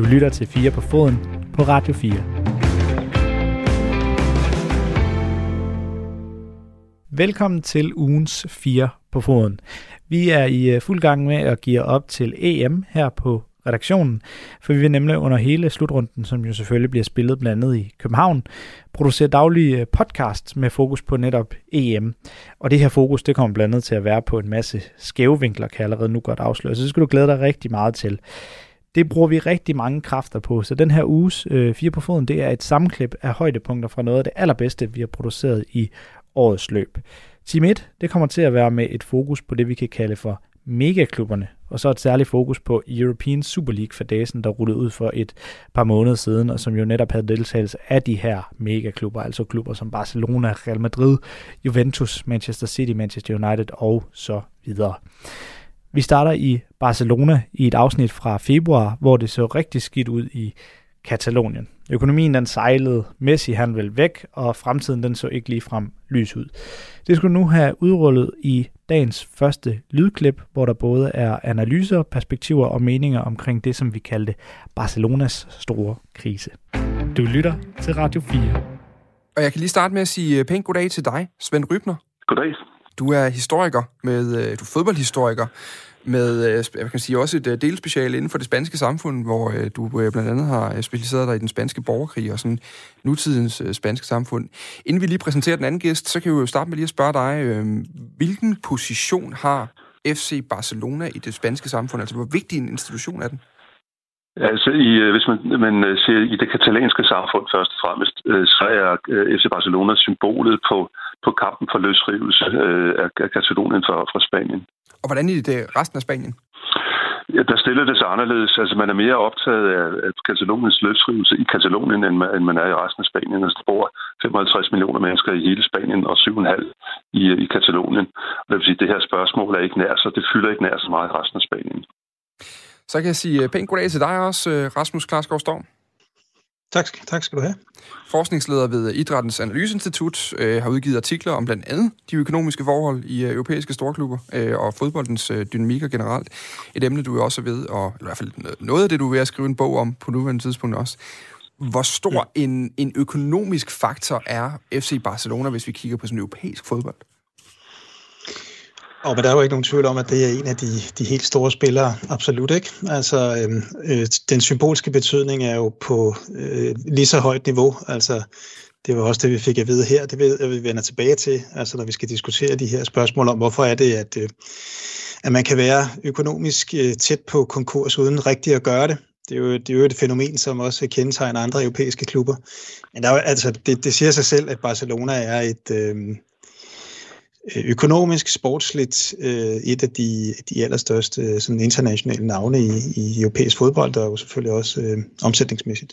Du lytter til 4 på foden på Radio 4. Velkommen til ugens 4 på foden. Vi er i øh, fuld gang med at give op til EM her på redaktionen, for vi vil nemlig under hele slutrunden, som jo selvfølgelig bliver spillet blandt andet i København, producere daglige øh, podcasts med fokus på netop EM. Og det her fokus, det kommer blandt andet til at være på en masse skæve vinkler, kan jeg allerede nu godt afsløre, så det skal du glæde dig rigtig meget til. Det bruger vi rigtig mange kræfter på, så den her uges øh, Fire på Foden, det er et sammenklip af højdepunkter fra noget af det allerbedste, vi har produceret i årets løb. Team 1, det kommer til at være med et fokus på det, vi kan kalde for megaklubberne, og så et særligt fokus på European Super League fasen, der rullede ud for et par måneder siden, og som jo netop havde deltagelse af de her megaklubber, altså klubber som Barcelona, Real Madrid, Juventus, Manchester City, Manchester United og så videre. Vi starter i Barcelona i et afsnit fra februar, hvor det så rigtig skidt ud i Katalonien. Økonomien den sejlede, Messi han vil væk, og fremtiden den så ikke lige frem lys ud. Det skulle nu have udrullet i dagens første lydklip, hvor der både er analyser, perspektiver og meninger omkring det, som vi kaldte Barcelonas store krise. Du lytter til Radio 4. Og jeg kan lige starte med at sige øh, pænt goddag til dig, Svend Rybner. Goddag. Du er historiker, med, øh, du er fodboldhistoriker, med øh, jeg kan sige, også et øh, delspecial inden for det spanske samfund, hvor øh, du øh, blandt andet har specialiseret dig i den spanske borgerkrig og sådan nutidens spanske samfund. Inden vi lige præsenterer den anden gæst, så kan vi jo starte med lige at spørge dig, hvilken position har FC Barcelona i det spanske samfund? Altså, hvor vigtig en institution er den? Altså, i, hvis man, man ser i det katalanske samfund først og fremmest, så er FC Barcelona symbolet på, på kampen for løsrivelse af Katalonien fra, fra Spanien. Og hvordan er det resten af Spanien? Ja, der stiller det sig anderledes. Altså, man er mere optaget af, af Kataloniens løsrivelse i Katalonien, end man, end man er i resten af Spanien. Altså, der bor 55 millioner mennesker i hele Spanien og 7,5 i, i Katalonien. Og det vil sige, at det her spørgsmål er ikke nær så, det fylder ikke nær så meget i resten af Spanien. Så kan jeg sige pænt goddag til dig også, Rasmus Klarsgaard Storm. Tak, tak skal du have. Forskningsleder ved Idrættens Analyseinstitut øh, har udgivet artikler om blandt andet de økonomiske forhold i øh, europæiske storklubber øh, og fodboldens øh, dynamikker generelt. Et emne, du er også ved, og i hvert fald noget af det, du er ved at skrive en bog om på nuværende tidspunkt også. Hvor stor ja. en, en økonomisk faktor er FC Barcelona, hvis vi kigger på sådan europæisk fodbold? Og men der er jo ikke nogen tvivl om, at det er en af de, de helt store spillere, absolut ikke. Altså, øhm, øh, den symbolske betydning er jo på øh, lige så højt niveau. Altså, det var også det, vi fik at vide her. Det ved jeg, vi vender tilbage til, altså når vi skal diskutere de her spørgsmål om, hvorfor er det, at, øh, at man kan være økonomisk øh, tæt på konkurs uden rigtig at gøre det. Det er, jo, det er jo et fænomen, som også kendetegner andre europæiske klubber. Men der er, altså, det, det siger sig selv, at Barcelona er et, Øh, Øh, økonomisk, sportsligt øh, et af de, de allerstørste øh, sådan internationale navne i, i europæisk fodbold, og selvfølgelig også øh, omsætningsmæssigt.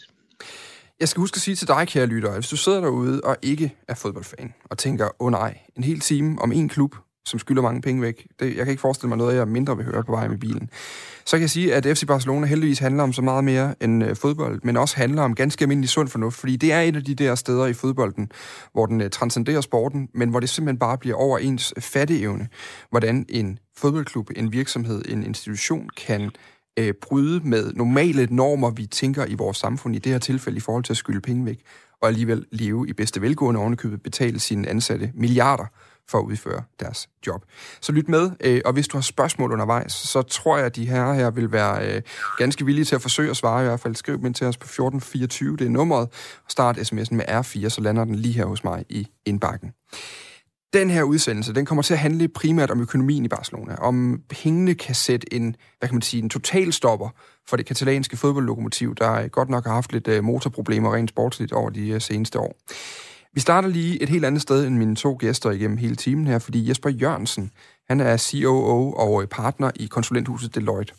Jeg skal huske at sige til dig, kære lytter, hvis du sidder derude og ikke er fodboldfan, og tænker, åh oh, nej, en hel time om en klub, som skylder mange penge væk. Det, jeg kan ikke forestille mig noget, jeg mindre vil høre på vej med bilen. Så kan jeg sige, at FC Barcelona heldigvis handler om så meget mere end øh, fodbold, men også handler om ganske almindelig sund fornuft, fordi det er et af de der steder i fodbolden, hvor den øh, transcenderer sporten, men hvor det simpelthen bare bliver over ens fatteevne, hvordan en fodboldklub, en virksomhed, en institution kan øh, bryde med normale normer, vi tænker i vores samfund, i det her tilfælde i forhold til at skylde penge væk, og alligevel leve i bedste velgående ovenikøbet, betale sine ansatte milliarder for at udføre deres job. Så lyt med, øh, og hvis du har spørgsmål undervejs, så tror jeg, at de her her vil være øh, ganske villige til at forsøge at svare i hvert fald. Skriv dem ind til os på 1424, det er nummeret, og start sms'en med R4, så lander den lige her hos mig i indbakken. Den her udsendelse, den kommer til at handle primært om økonomien i Barcelona, om pengene kan sætte en, hvad kan man sige, en totalstopper for det katalanske fodboldlokomotiv, der godt nok har haft lidt øh, motorproblemer rent sportsligt over de øh, seneste år. Vi starter lige et helt andet sted end mine to gæster igennem hele timen her, fordi Jesper Jørgensen, han er COO og partner i konsulenthuset Deloitte.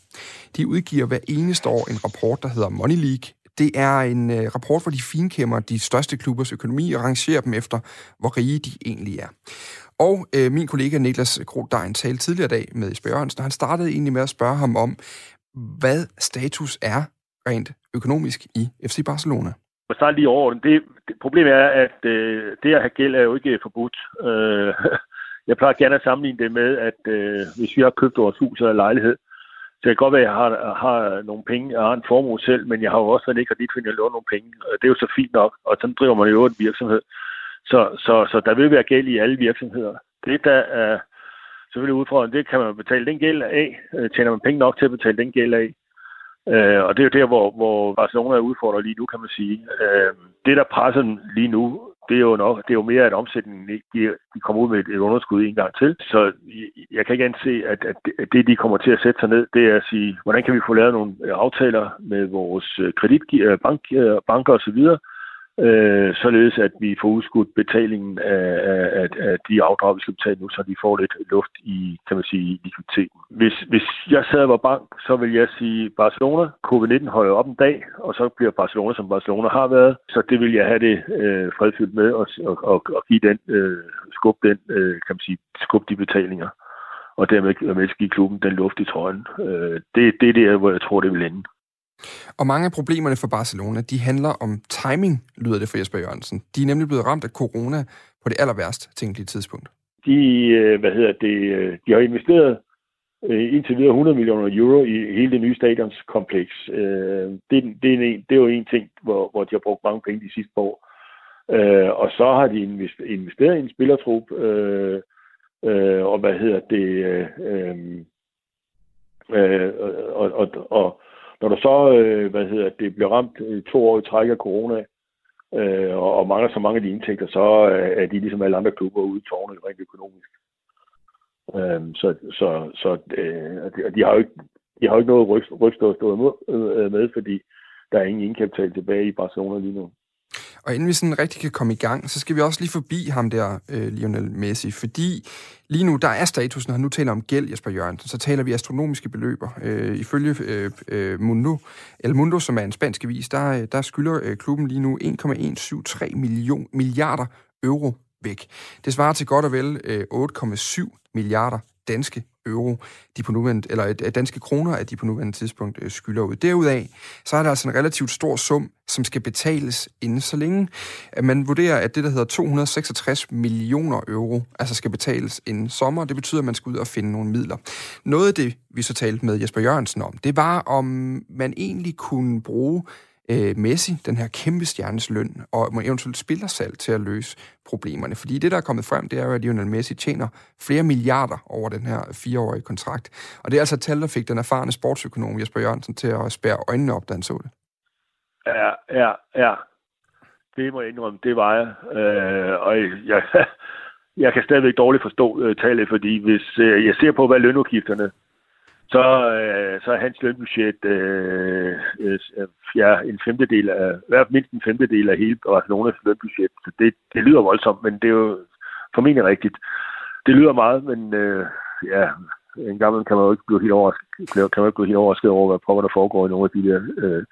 De udgiver hver eneste år en rapport, der hedder Money League. Det er en øh, rapport, hvor de finkæmmer de største klubbers økonomi og rangerer dem efter, hvor rige de egentlig er. Og øh, min kollega Niklas Grodein talte tidligere dag med Jesper Jørgensen, og han startede egentlig med at spørge ham om, hvad status er rent økonomisk i FC Barcelona. Og så lige over, det, det problemet er, at øh, det at have gæld er jo ikke forbudt. Øh, jeg plejer gerne at sammenligne det med, at øh, hvis vi har købt vores hus eller lejlighed, Så det godt være, at jeg har, har nogle penge, jeg har en formue selv, men jeg har jo også været ikke kredit, jeg låner nogle penge. Og det er jo så fint nok, og sådan driver man jo en virksomhed. Så, så, så der vil være gæld i alle virksomheder. Det, der er selvfølgelig udfordringen, det kan man betale den gæld af. Øh, tjener man penge nok til at betale den gæld af, Øh, og det er jo der, hvor, hvor Barcelona er udfordret lige nu, kan man sige. Øh, det, der presser dem lige nu, det er jo nok, det er jo mere, at omsætningen de, de kommer ud med et, et underskud en gang til. Så jeg kan ikke anse, at, at det, de kommer til at sætte sig ned, det er at sige, hvordan kan vi få lavet nogle aftaler med vores øh, kredit, øh, bank, øh, banker osv., øh, således at vi får udskudt betalingen af, af, af de afdrag, vi skal betale nu, så de får lidt luft i, kan man sige, likviditeten. Hvis, hvis jeg sad og var bank, så vil jeg sige, Barcelona, covid-19 holder op en dag, og så bliver Barcelona, som Barcelona har været, så det vil jeg have det øh, fredfyldt med og, og, og, og give den, øh, skub den, øh, kan man sige, skub de betalinger og dermed at give klubben den luft i trøjen. Øh, det, det er der, hvor jeg tror, det vil ende. Og mange af problemerne for Barcelona, de handler om timing, lyder det for Jesper Jørgensen. De er nemlig blevet ramt af corona på det aller værst tænkelige tidspunkt. De, øh, hvad hedder det, øh, de har investeret øh, indtil videre 100 millioner euro i hele det nye stadionskompleks. Det, det, er en, det er jo en ting, hvor, hvor de har brugt mange penge de sidste år. Og så har de investeret i en spillertrup, og hvad hedder det, og, og, og når du så, øh, hvad hedder det, bliver ramt øh, to år i træk af corona, øh, og, og mangler så mange af de indtægter, så øh, er de ligesom alle andre klubber ude i tårnet rent økonomisk. Øh, så så, så øh, og de, har jo ikke, de har jo ikke noget rygstå at stå øh, med, fordi der er ingen indkapital tilbage i Barcelona lige nu. Og inden vi sådan rigtig kan komme i gang, så skal vi også lige forbi ham der, øh, Lionel Messi, fordi lige nu, der er status, når han nu taler om gæld, Jesper Jørgensen, så taler vi astronomiske beløber. Øh, ifølge øh, øh Mundo, El Mundo, som er en spansk avis, der, øh, der skylder øh, klubben lige nu 1,173 million, milliarder euro væk. Det svarer til godt og vel øh, 8,7 milliarder danske euro, de på nuværende, eller øh, danske kroner, at de på nuværende tidspunkt øh, skylder ud. Derudaf, så er der altså en relativt stor sum, som skal betales inden så længe. Man vurderer, at det, der hedder 266 millioner euro, altså skal betales inden sommer. Det betyder, at man skal ud og finde nogle midler. Noget af det, vi så talte med Jesper Jørgensen om, det var, om man egentlig kunne bruge øh, Messi, den her kæmpe stjernes løn, og må eventuelt spillersalg til at løse problemerne. Fordi det, der er kommet frem, det er jo, at Lionel Messi tjener flere milliarder over den her fireårige kontrakt. Og det er altså et tal, der fik den erfarne sportsøkonom Jesper Jørgensen til at spære øjnene op, da han så det. Ja, ja, ja. Det må jeg indrømme, det var jeg. Øh, og jeg, jeg kan stadigvæk dårligt forstå øh, tallet, fordi hvis øh, jeg ser på, hvad lønudgifterne så, øh, så er hans lønbudget øh, øh, ja, en femtedel af, i hvert fald mindst en femtedel af hele Barcelonas lønbudget. Så det, det lyder voldsomt, men det er jo formentlig rigtigt. Det lyder meget, men øh, ja, en gammel kan man jo ikke blive helt overrasket, kan man ikke blive helt overrasket over, hvad prøver der foregår i nogle af de der øh,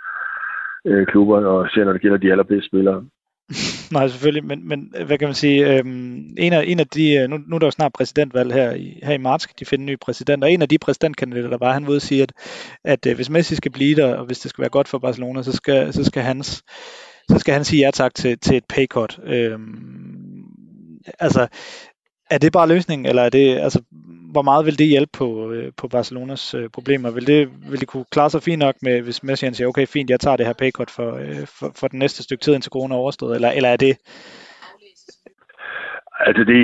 øh, klubber, og ser, når det gælder de allerbedste spillere. Nej, selvfølgelig, men, men øh, hvad kan man sige, øhm, en, af, en af de, øh, nu, nu er der jo snart præsidentvalg her i, her i marts, skal de finde en ny præsident, og en af de præsidentkandidater, der var, han vil sige, at, at øh, hvis Messi skal blive der, og hvis det skal være godt for Barcelona, så skal, så skal hans så skal han sige ja tak til, til et paycut. Øhm, altså, er det bare løsningen, eller er det, altså, hvor meget vil det hjælpe på, øh, på Barcelonas øh, problemer? Vil det, vil det kunne klare sig fint nok med, hvis Messi han siger, okay, fint, jeg tager det her paycut for, øh, for, for den næste stykke tid, indtil corona er overstået, eller, eller er det... Altså det,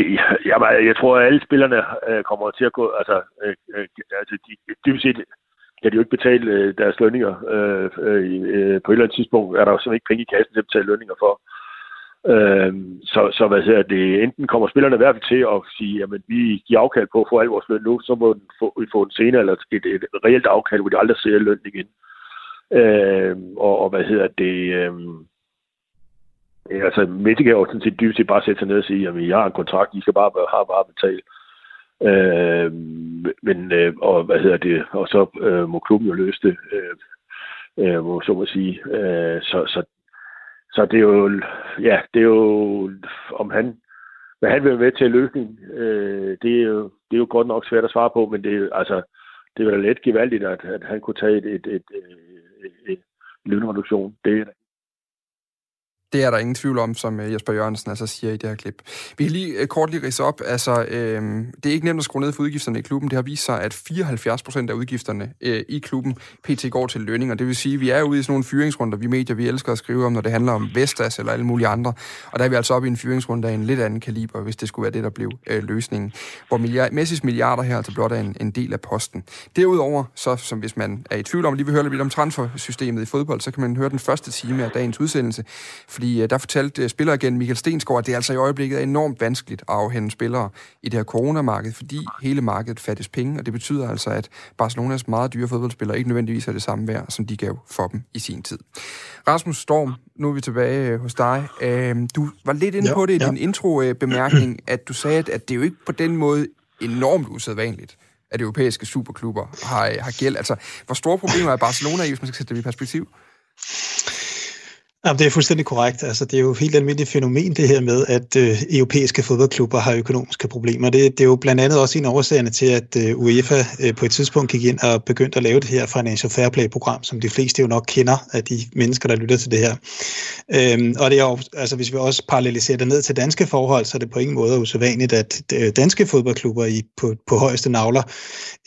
jeg, jeg tror, at alle spillerne øh, kommer til at gå, altså, øh, øh, altså de, dybest set kan de jo ikke betale øh, deres lønninger. Øh, øh, øh, på et eller andet tidspunkt er der jo simpelthen ikke penge i kassen til at betale lønninger for. Øh, Øh, så, så hvad hedder det, enten kommer spillerne i hvert fald til at sige, at vi giver afkald på at få al vores løn nu, så må den få, vi få en senere, eller et, et, reelt afkald, hvor de aldrig ser løn igen. Øh, og, og, hvad hedder det, øh, altså Messi kan jo sådan set dybest set bare sætte sig ned og sige, at jeg har en kontrakt, I skal bare, have bare betale. Øh, men, øh, og hvad hedder det, og så øh, må klubben jo løse det, øh, øh, så må sige. Øh, så, så så det er jo, ja, det er jo, om han, hvad han vil være med til løsning, øh, det, er jo, det er jo godt nok svært at svare på, men det er altså, det er da let gevaldigt, at, at han kunne tage et, et, et, et, et, et lønreduktion. Det er det er der ingen tvivl om, som øh, Jesper Jørgensen altså siger i det her klip. Vi kan lige øh, kort lige rise op. Altså, øh, det er ikke nemt at skrue ned for udgifterne i klubben. Det har vist sig, at 74 procent af udgifterne øh, i klubben pt. går til lønninger. Det vil sige, at vi er ude i sådan nogle fyringsrunder, vi medier, vi elsker at skrive om, når det handler om Vestas eller alle mulige andre. Og der er vi altså oppe i en fyringsrunde af en lidt anden kaliber, hvis det skulle være det, der blev øh, løsningen. Hvor milliard, Messis milliarder her altså blot er en, en del af posten. Derudover, så som hvis man er i tvivl om, lige vil høre lidt om transfersystemet i fodbold, så kan man høre den første time af dagens udsendelse. Fordi øh, der fortalte øh, spiller igen Michael Stensgaard, at det altså i øjeblikket er enormt vanskeligt at afhænde spillere i det her coronamarked, fordi hele markedet fattes penge, og det betyder altså, at Barcelonas meget dyre fodboldspillere ikke nødvendigvis er det samme værd, som de gav for dem i sin tid. Rasmus Storm, nu er vi tilbage øh, hos dig. Øhm, du var lidt inde ja, på det i ja. din intro-bemærkning, at du sagde, at det er jo ikke på den måde enormt usædvanligt, at europæiske superklubber har, har gæld. Altså, hvor store problemer er Barcelona i, hvis man skal sætte det i perspektiv? Jamen, det er fuldstændig korrekt. Altså, det er jo et helt almindeligt fænomen, det her med, at øh, europæiske fodboldklubber har økonomiske problemer. Det, det er jo blandt andet også en af årsagerne til, at øh, UEFA øh, på et tidspunkt gik ind og begyndte at lave det her Financial Fair Play-program, som de fleste jo nok kender af de mennesker, der lytter til det her. Øhm, og det er jo, altså, hvis vi også paralleliserer det ned til danske forhold, så er det på ingen måde usædvanligt, at øh, danske fodboldklubber i, på, på højeste navler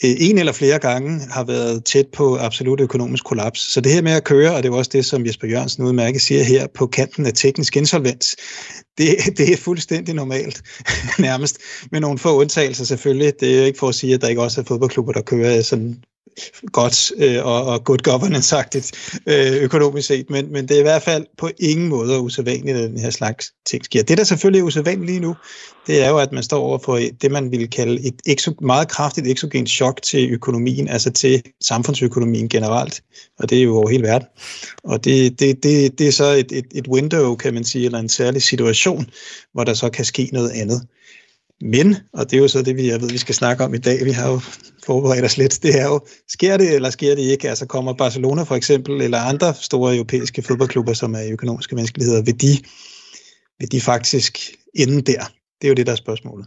øh, en eller flere gange har været tæt på absolut økonomisk kollaps. Så det her med at køre, og det var også det, som Jesper Jørgensen udmærket siger her på kanten af teknisk insolvens, det, det er fuldstændig normalt, nærmest. Med nogle få undtagelser selvfølgelig. Det er ikke for at sige, at der ikke også er fodboldklubber, der kører sådan godt øh, og, og good governance-agtigt øh, økonomisk set, men, men det er i hvert fald på ingen måde usædvanligt, at den her slags ting sker. Det, der selvfølgelig er usædvanligt lige nu, det er jo, at man står over for det, man ville kalde et exo, meget kraftigt eksogent chok til økonomien, altså til samfundsøkonomien generelt, og det er jo over hele verden. Og det, det, det, det er så et, et, et window, kan man sige, eller en særlig situation, hvor der så kan ske noget andet. Men, og det er jo så det, vi, jeg ved, vi skal snakke om i dag, vi har jo forberedt os lidt, det er jo, sker det eller sker det ikke? Altså kommer Barcelona for eksempel, eller andre store europæiske fodboldklubber, som er i økonomiske vanskeligheder, vil de, vil de faktisk ende der? Det er jo det, der er spørgsmålet.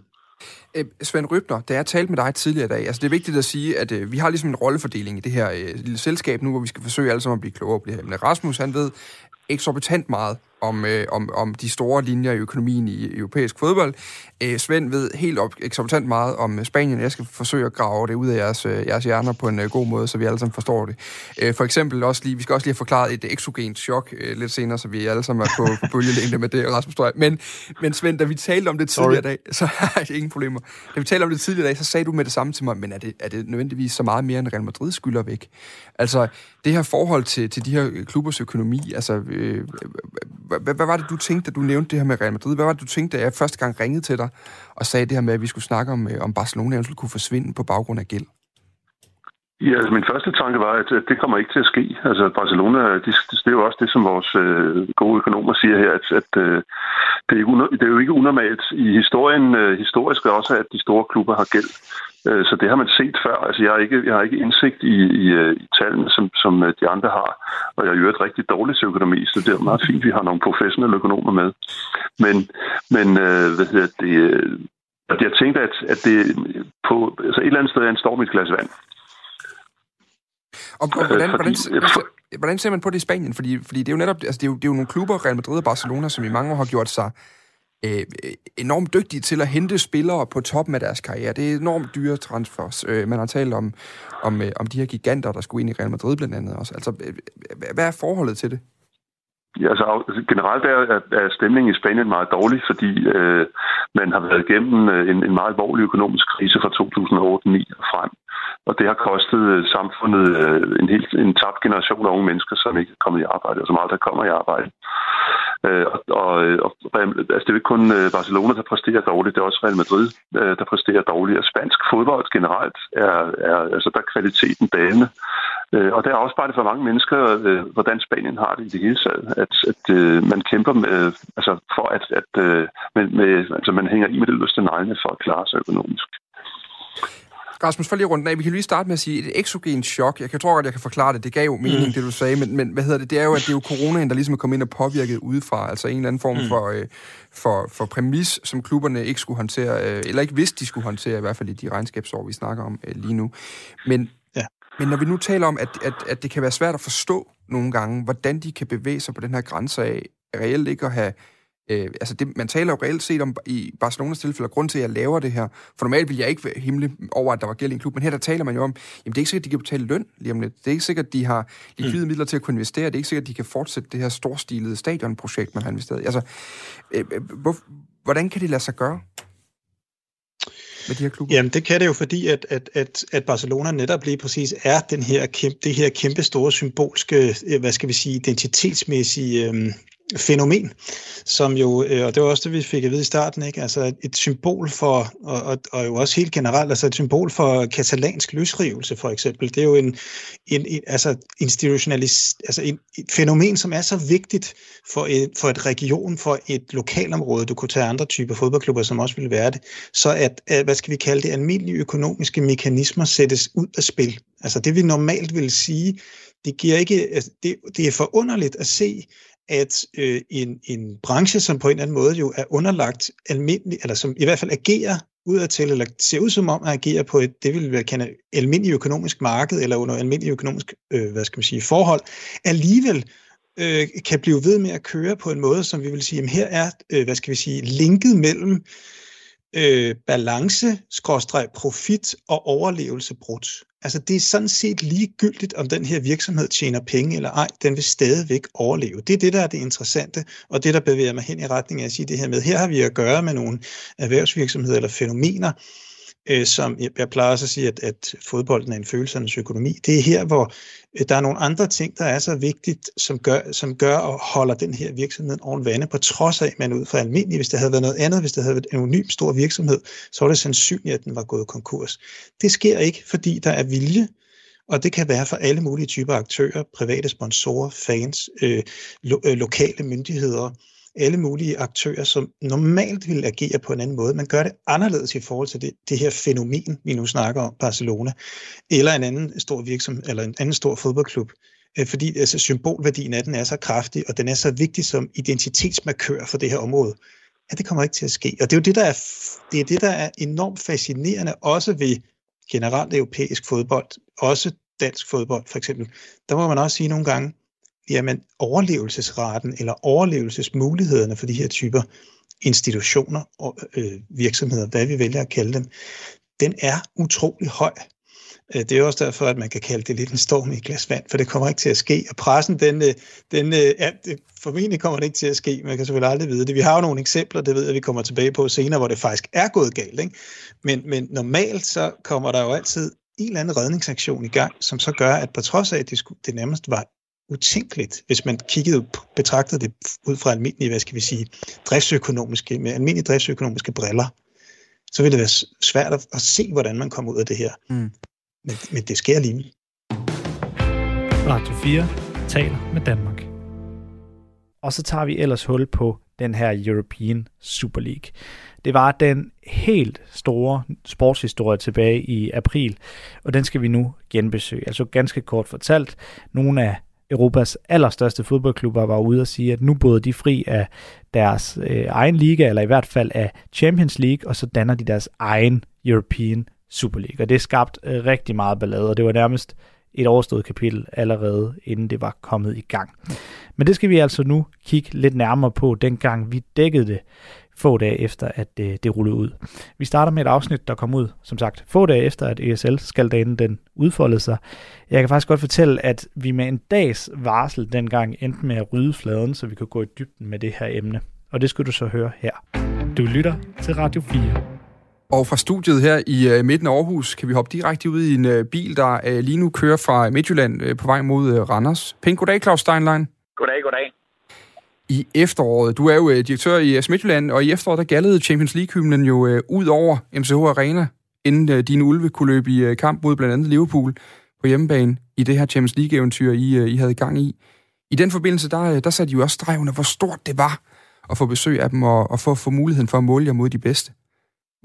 Øh, Svend Rybner, da jeg talte med dig tidligere i dag, altså det er vigtigt at sige, at øh, vi har ligesom en rollefordeling i det her øh, lille selskab nu, hvor vi skal forsøge alle sammen at blive klogere på det her. Men Rasmus, han ved eksorbitant meget om, øh, om, om de store linjer i økonomien i europæisk fodbold. Øh, Svend ved helt op, eksorbitant meget om Spanien. Jeg skal forsøge at grave det ud af jeres, øh, jeres hjerner på en øh, god måde, så vi alle sammen forstår det. Øh, for eksempel også lige, vi skal også lige have forklaret et exogent chok øh, lidt senere, så vi alle sammen er på, på bølgelængde med det, Rasmus Strøg. Men, men Svend, da vi talte om det tidligere Sorry. dag, så har jeg ingen problemer. Da vi talte om det tidligere dag, så sagde du med det samme til mig, men er det, er det nødvendigvis så meget mere, end Real Madrid skylder væk? Altså, det her forhold til, til de her klubbers økonomi, altså, øh, hvad, hvad var det, du tænkte, da du nævnte det her med Real Madrid? Hvad var det, du tænkte, da jeg første gang ringede til dig og sagde det her med, at vi skulle snakke om, øh, om Barcelona eventuelt kunne forsvinde på baggrund af gæld? Ja, altså min første tanke var, at det kommer ikke til at ske. Altså Barcelona, det, det er jo også det, som vores øh, gode økonomer siger her, at, at øh, det, er ikke, det er jo ikke unormalt i historien, øh, historisk også, at de store klubber har gæld. Øh, så det har man set før. Altså, jeg har ikke, jeg har ikke indsigt i, i, øh, i tallene, som, som øh, de andre har. Og jeg har jo et rigtig dårligt økonomi, så det er meget fint, vi har nogle professionelle økonomer med. Men, men hvad hedder det, jeg tænkte, at, at det på altså et eller andet sted er i et glas vand. Og, og hvordan, fordi, hvordan, hvordan ser man på det i Spanien? Fordi, fordi det er jo netop, altså det er jo, det er jo nogle klubber, Real Madrid og Barcelona, som i mange år har gjort sig øh, Øh, enormt dygtige til at hente spillere på toppen af deres karriere. Det er enormt dyre transfers. Øh, man har talt om, om, øh, om de her giganter, der skulle ind i Real Madrid blandt andet også. Altså, øh, hvad er forholdet til det? Ja, altså, generelt er, er stemningen i Spanien meget dårlig, fordi øh, man har været igennem øh, en, en meget alvorlig økonomisk krise fra 2008-2009 og frem. Og det har kostet øh, samfundet øh, en helt en tabt generation af unge mennesker, som ikke er kommet i arbejde, og som aldrig kommer i arbejde. Øh, og, og, øh, og altså, det er ikke kun Barcelona, der præsterer dårligt, det er også Real Madrid, der præsterer dårligt. Og spansk fodbold generelt er, er altså, der er kvaliteten dalende. Og der er også bare det for mange mennesker, hvordan Spanien har det i det hele taget, at, at man kæmper med, altså for at, at med, med, altså man hænger i med det løste neglene for at klare sig økonomisk. Rasmus, for lige rundt af. Vi kan lige starte med at sige et eksogen chok. Jeg kan tror godt, jeg kan forklare det. Det gav jo mening, mm. det du sagde, men, men hvad hedder det? Det er jo, at det er jo coronaen, der ligesom er kommet ind og påvirket udefra. Altså en eller anden form mm. for, øh, for, for præmis, som klubberne ikke skulle håndtere, øh, eller ikke vidste, de skulle håndtere, i hvert fald i de regnskabsår, vi snakker om øh, lige nu. Men, ja. men når vi nu taler om, at, at, at det kan være svært at forstå nogle gange, hvordan de kan bevæge sig på den her grænse af, reelt ikke at have Øh, altså det, man taler jo reelt set om i Barcelonas tilfælde, grund til, at jeg laver det her. For normalt vil jeg ikke himle over, at der var gæld i en klub, men her der taler man jo om, jamen det er ikke sikkert, at de kan betale løn lige om lidt. Det er ikke sikkert, at de har likvide mm. midler til at kunne investere. Det er ikke sikkert, at de kan fortsætte det her storstilede stadionprojekt, man har investeret i. Altså, øh, øh hvor, hvordan kan det lade sig gøre? med de her klubber? Jamen, det kan det jo, fordi at, at, at, at Barcelona netop lige præcis er den her kæmpe, det her kæmpe store symbolske, øh, hvad skal vi sige, identitetsmæssige øhm, fænomen, som jo, øh, og det var også det, vi fik at vide i starten, ikke? altså et symbol for, og, og, og jo også helt generelt, altså et symbol for katalansk løsrivelse for eksempel. Det er jo en, en, en altså institutionalis, altså en, et fænomen, som er så vigtigt for et, for et region, for et lokalområde, du kunne tage andre typer fodboldklubber, som også ville være det, så at, at hvad skal vi kalde det, almindelige økonomiske mekanismer sættes ud af spil. Altså det vi normalt vil sige, det giver ikke, altså det, det er forunderligt at se, at øh, en, en branche, som på en eller anden måde jo er underlagt almindelig, eller som i hvert fald agerer udadtil, eller ser ud som om at agere på et, det vil være kalde almindeligt økonomisk marked, eller under almindelig økonomisk, øh, hvad skal man sige, forhold, alligevel øh, kan blive ved med at køre på en måde, som vi vil sige, jamen her er, øh, hvad skal vi sige, linket mellem øh, balance, skråstreg, profit og overlevelse brudt. Altså det er sådan set ligegyldigt, om den her virksomhed tjener penge eller ej, den vil stadigvæk overleve. Det er det, der er det interessante, og det, der bevæger mig hen i retning af at sige det her med, her har vi at gøre med nogle erhvervsvirksomheder eller fænomener, øh, som jeg plejer også at sige, at, at fodbolden er en følelsernes økonomi. Det er her, hvor øh, der er nogle andre ting, der er så vigtigt, som gør, som gør og holder den her virksomhed oven vande, på trods af, at man ud fra almindelig, hvis det havde været noget andet, hvis det havde været en anonym stor virksomhed, så var det sandsynligt, at den var gået konkurs. Det sker ikke, fordi der er vilje, og det kan være for alle mulige typer aktører, private sponsorer, fans, øh, lo- øh, lokale myndigheder, alle mulige aktører, som normalt ville agere på en anden måde. Man gør det anderledes i forhold til det, det her fænomen, vi nu snakker om, Barcelona, eller en anden stor virksomhed, eller en anden stor fodboldklub. Øh, fordi altså, symbolværdien af den er så kraftig, og den er så vigtig som identitetsmarkør for det her område, at det kommer ikke til at ske. Og det er jo det, der er, det er, det, der er enormt fascinerende, også ved generelt europæisk fodbold, også dansk fodbold for eksempel. Der må man også sige nogle gange, jamen overlevelsesraten eller overlevelsesmulighederne for de her typer institutioner og øh, virksomheder, hvad vi vælger at kalde dem, den er utrolig høj. Øh, det er også derfor, at man kan kalde det lidt en storm i et glas vand, for det kommer ikke til at ske. Og pressen, den, øh, den øh, ja, det, formentlig kommer det ikke til at ske, man kan selvfølgelig aldrig vide det. Vi har jo nogle eksempler, det ved jeg, vi kommer tilbage på senere, hvor det faktisk er gået galt. Ikke? Men, men normalt så kommer der jo altid en eller anden redningsaktion i gang, som så gør, at på trods af, at det, skulle, det nærmest var utænkeligt, hvis man kiggede, betragtede det ud fra almindelige, hvad skal vi sige, driftsøkonomiske, med almindelige driftsøkonomiske briller, så ville det være svært at, at se, hvordan man kommer ud af det her. Mm. Men, men det sker lige. Radio 4 taler med Danmark. Og så tager vi ellers hul på den her European Super League. Det var den helt store sportshistorie tilbage i april, og den skal vi nu genbesøge. Altså ganske kort fortalt, nogle af Europas allerstørste fodboldklubber var ude og sige, at nu både de fri af deres øh, egen liga, eller i hvert fald af Champions League, og så danner de deres egen European Super League. Og det skabte øh, rigtig meget ballade, og det var nærmest et overstået kapitel allerede, inden det var kommet i gang. Men det skal vi altså nu kigge lidt nærmere på, dengang vi dækkede det få dage efter, at det, øh, det rullede ud. Vi starter med et afsnit, der kom ud, som sagt, få dage efter, at ESL skal den udfoldede sig. Jeg kan faktisk godt fortælle, at vi med en dags varsel dengang endte med at rydde fladen, så vi kunne gå i dybden med det her emne. Og det skal du så høre her. Du lytter til Radio 4. Og fra studiet her i uh, midten af Aarhus kan vi hoppe direkte ud i en uh, bil, der uh, lige nu kører fra Midtjylland uh, på vej mod uh, Randers. Pænt goddag, Claus Steinlein. Goddag, goddag i efteråret. Du er jo øh, direktør i øh, Smidtjylland, og i efteråret der gallede Champions League-hymnen jo øh, ud over MCH Arena, inden øh, dine ulve kunne løbe i øh, kamp mod blandt andet Liverpool på hjemmebane i det her Champions League-eventyr, I, øh, I havde gang i. I den forbindelse, der, øh, der satte I jo også streg hvor stort det var at få besøg af dem og, og få, få muligheden for at måle jer mod de bedste.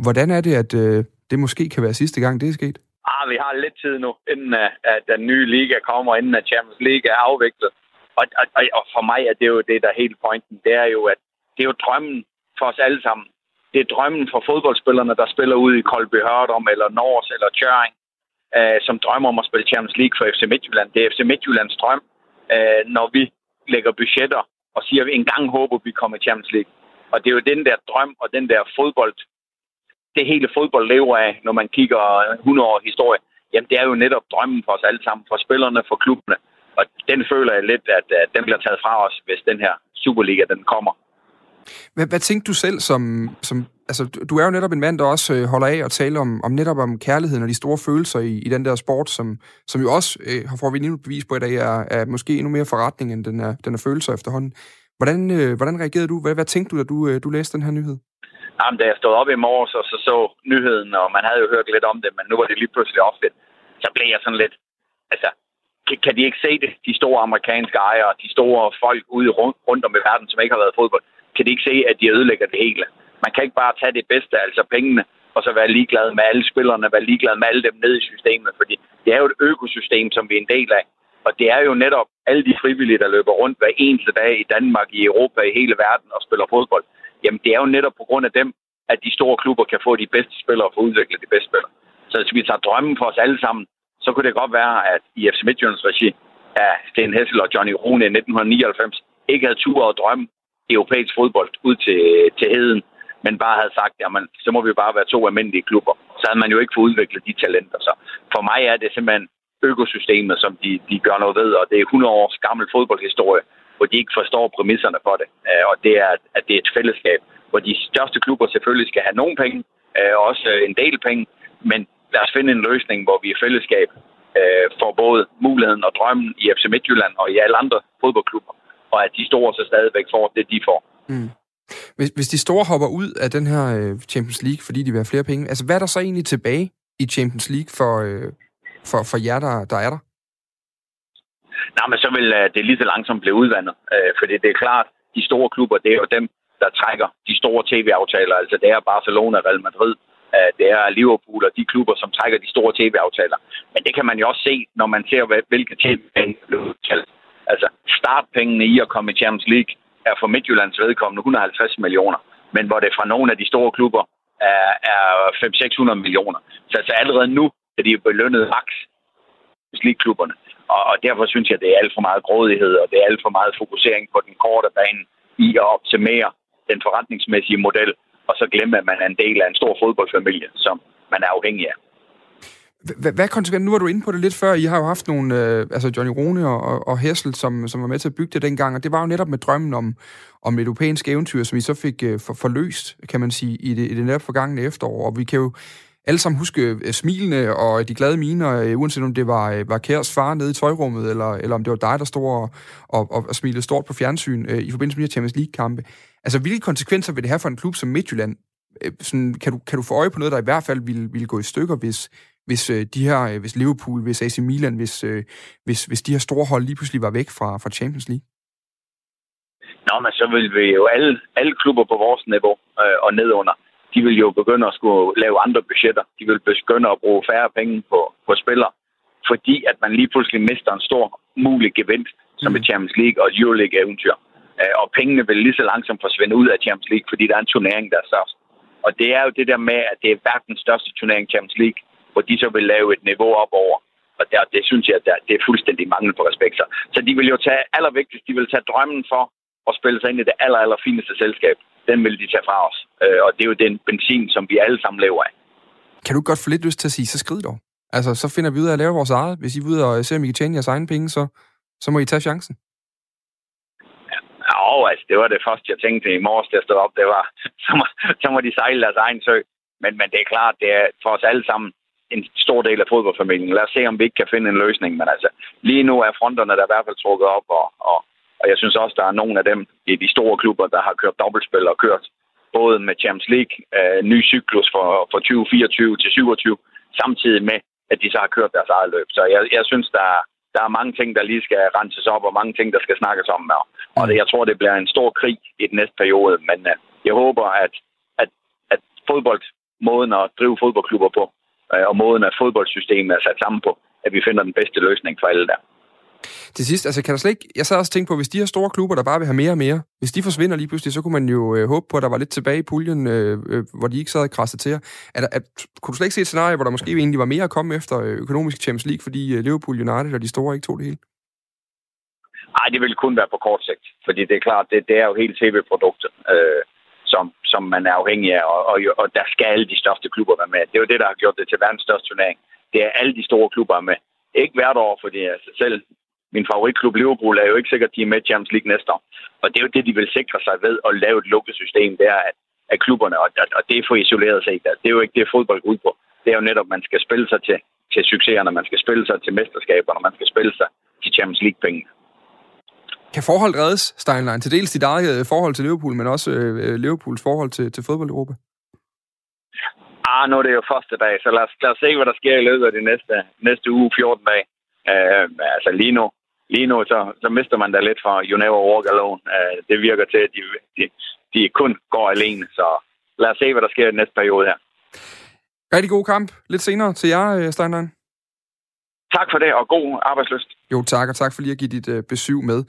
Hvordan er det, at øh, det måske kan være sidste gang, det er sket? Ah, vi har lidt tid nu, inden at, at den nye liga kommer, inden at Champions League er afviklet. Og, og, og for mig er det jo det, der er hele pointen. Det er jo, at det er jo drømmen for os alle sammen. Det er drømmen for fodboldspillerne, der spiller ud i Kolby Hørdom, eller Nors, eller Tjøring, øh, som drømmer om at spille Champions League for FC Midtjylland. Det er FC Midtjyllands drøm, øh, når vi lægger budgetter og siger, at vi engang håber vi kommer i Champions League. Og det er jo den der drøm og den der fodbold, det hele fodbold lever af, når man kigger 100 år historie. Jamen, det er jo netop drømmen for os alle sammen, for spillerne, for klubbene. Og den føler jeg lidt, at, at den bliver taget fra os, hvis den her Superliga, den kommer. Hvad, hvad tænkte du selv som, som... Altså, du er jo netop en mand, der også øh, holder af at tale om, om netop om kærligheden og de store følelser i, i den der sport, som, som jo også, øh, får vi endnu bevis på i dag, er, er måske endnu mere forretning, end den er, den er følelser efterhånden. Hvordan, øh, hvordan reagerede du? Hvad, hvad tænkte du, da du, øh, du læste den her nyhed? Jamen, da jeg stod op i morges og så så nyheden, og man havde jo hørt lidt om det, men nu var det lige pludselig offentligt, så blev jeg sådan lidt, altså, kan, de ikke se det? De store amerikanske ejere, de store folk ude rundt, rundt om i verden, som ikke har været fodbold, kan de ikke se, at de ødelægger det hele? Man kan ikke bare tage det bedste, altså pengene, og så være ligeglad med alle spillerne, være ligeglad med alle dem nede i systemet, fordi det er jo et økosystem, som vi er en del af. Og det er jo netop alle de frivillige, der løber rundt hver eneste dag i Danmark, i Europa, i hele verden og spiller fodbold. Jamen, det er jo netop på grund af dem, at de store klubber kan få de bedste spillere og få udviklet de bedste spillere. Så hvis vi tager drømmen for os alle sammen, så kunne det godt være, at i FC Midtjyllands regi af Sten Hessel og Johnny Rune i 1999 ikke havde tur og drømme europæisk fodbold ud til, til heden, men bare havde sagt, jamen, så må vi bare være to almindelige klubber. Så havde man jo ikke fået udviklet de talenter. Så for mig er det simpelthen økosystemet, som de, de gør noget ved, og det er 100 års gammel fodboldhistorie, hvor de ikke forstår præmisserne for det. Øh, og det er, at det er et fællesskab, hvor de største klubber selvfølgelig skal have nogle penge, øh, også en del penge, men lad os finde en løsning, hvor vi i fællesskab øh, får både muligheden og drømmen i FC Midtjylland og i alle andre fodboldklubber, og at de store så stadigvæk får det, de får. Mm. Hvis, hvis de store hopper ud af den her Champions League, fordi de vil have flere penge, altså hvad er der så egentlig tilbage i Champions League for, for, for jer, der, der er der? Nej, men så vil uh, det lige så langsomt blive udvandet. Uh, fordi det er klart, de store klubber, det er jo dem, der trækker de store tv-aftaler. Altså det er Barcelona, Real Madrid, det er Liverpool og de klubber, som trækker de store tv-aftaler. Men det kan man jo også se, når man ser, hvilke tv-penge bliver udtalt. Altså startpengene i at komme i Champions League er for Midtjyllands vedkommende 150 millioner. Men hvor det fra nogle af de store klubber er, er 500-600 millioner. Så altså allerede nu er de belønnet maks klubberne. Og, og derfor synes jeg, det er alt for meget grådighed, og det er alt for meget fokusering på den korte bane i at optimere den forretningsmæssige model, og så glemme, at man er en del af en stor fodboldfamilie, som man er afhængig af. Hvad er? Nu var du inde på det lidt før. I har jo haft nogle, øh, altså Johnny Rune og, og Hessel, som, som var med til at bygge det dengang, og det var jo netop med drømmen om, om et europæisk eventyr, som I så fik øh, for, forløst, kan man sige, i det, i det netop forgangne efterår. Og vi kan jo alle sammen huske øh, smilene og de glade miner, øh, uanset om det var, øh, var Kærs far nede i tøjrummet, eller, eller om det var dig, der stod og, og, og smilede stort på fjernsyn øh, i forbindelse med de her Champions League-kampe. Altså, hvilke konsekvenser vil det have for en klub som Midtjylland? Øh, sådan, kan, du, kan du få øje på noget, der i hvert fald ville, ville gå i stykker, hvis, hvis øh, de her, hvis Liverpool, hvis AC Milan, hvis, øh, hvis, hvis de her store hold lige pludselig var væk fra, fra Champions League? Nå, men så vil vi jo alle, alle klubber på vores niveau øh, og nedunder de vil jo begynde at skulle lave andre budgetter. De vil begynde at bruge færre penge på, på spillere, fordi at man lige pludselig mister en stor mulig gevinst, som mm. et Champions League og Euroleague-eventyr. Øh, og pengene vil lige så langsomt forsvinde ud af Champions League, fordi der er en turnering, der er størst. Og det er jo det der med, at det er verdens største turnering, Champions League, hvor de så vil lave et niveau op over. Og der, det synes jeg, at det er fuldstændig mangel på respekt. Så de vil jo tage allervigtigst, de vil tage drømmen for at spille sig ind i det aller, aller fineste selskab den vil de tage fra os. Øh, og det er jo den benzin, som vi alle sammen lever af. Kan du godt få lidt lyst til at sige, så skrid dog. Altså, så finder vi ud af at lave vores eget. Hvis I er ude og ser, om I kan tjene jeres egne penge, så, så må I tage chancen. Ja, altså, det var det første, jeg tænkte i morges, da jeg stod op. Det var, så må, så må de sejle deres egen sø. Men, men det er klart, det er for os alle sammen en stor del af fodboldfamilien. Lad os se, om vi ikke kan finde en løsning. Men altså, lige nu er fronterne der i hvert fald trukket op, og, og og jeg synes også, der er nogle af dem i de store klubber, der har kørt dobbeltspil og kørt både med Champions League, øh, ny cyklus for, for 2024 til 27, samtidig med, at de så har kørt deres eget løb. Så jeg, jeg synes, der er, der er mange ting, der lige skal renses op, og mange ting, der skal snakkes om. Og, og det, jeg tror, det bliver en stor krig i den næste periode, men øh, jeg håber, at, at, at fodbold, måden at drive fodboldklubber på, øh, og måden, at fodboldsystemet er sat sammen på, at vi finder den bedste løsning for alle der. Til sidst, altså kan der slet ikke... Jeg sad også og tænkte på, hvis de her store klubber, der bare vil have mere og mere, hvis de forsvinder lige pludselig, så kunne man jo øh, håbe på, at der var lidt tilbage i puljen, øh, øh, hvor de ikke sad og krasset til. Er der, at, kunne du slet ikke se et scenarie, hvor der måske egentlig var mere at komme efter øh, økonomisk Champions League, fordi øh, Liverpool United og de store ikke tog det hele? Nej, det vil kun være på kort sigt, fordi det er klart, det, det er jo helt tv-produktet, øh, som, som man er afhængig af, og, og, og der skal alle de største klubber være med. Det er jo det, der har gjort det til verdens største turnering. Det er alle de store klubber med. Ikke hvert år, fordi altså selv min favoritklub Liverpool er jo ikke sikkert, at de er med Champions League næste år. Og det er jo det, de vil sikre sig ved at lave et lukket system, det er, at, at klubberne, og, og det er for isoleret set, det er jo ikke det, fodbold går ud på. Det er jo netop, at man skal spille sig til, til succeserne, man skal spille sig til mesterskaberne, man skal spille sig til Champions League-penge. Kan forhold reddes, Steinlein, til dels dit eget øh, forhold til Liverpool, men også øh, øh, Liverpools forhold til, til fodbold i Europa? Ah, nu er det jo første dag, så lad os, lad os se, hvad der sker i løbet af de næste, næste uge, 14 dage. Uh, altså lige nu, lige nu så, så mister man da lidt fra You Never Walk Alone. Uh, det virker til, at de, de, de kun går alene, så lad os se, hvad der sker i næste periode her. Rigtig god kamp. Lidt senere til jer, Steinlein. Tak for det, og god arbejdsløst. Jo, tak, og tak for lige at give dit øh, besøg med.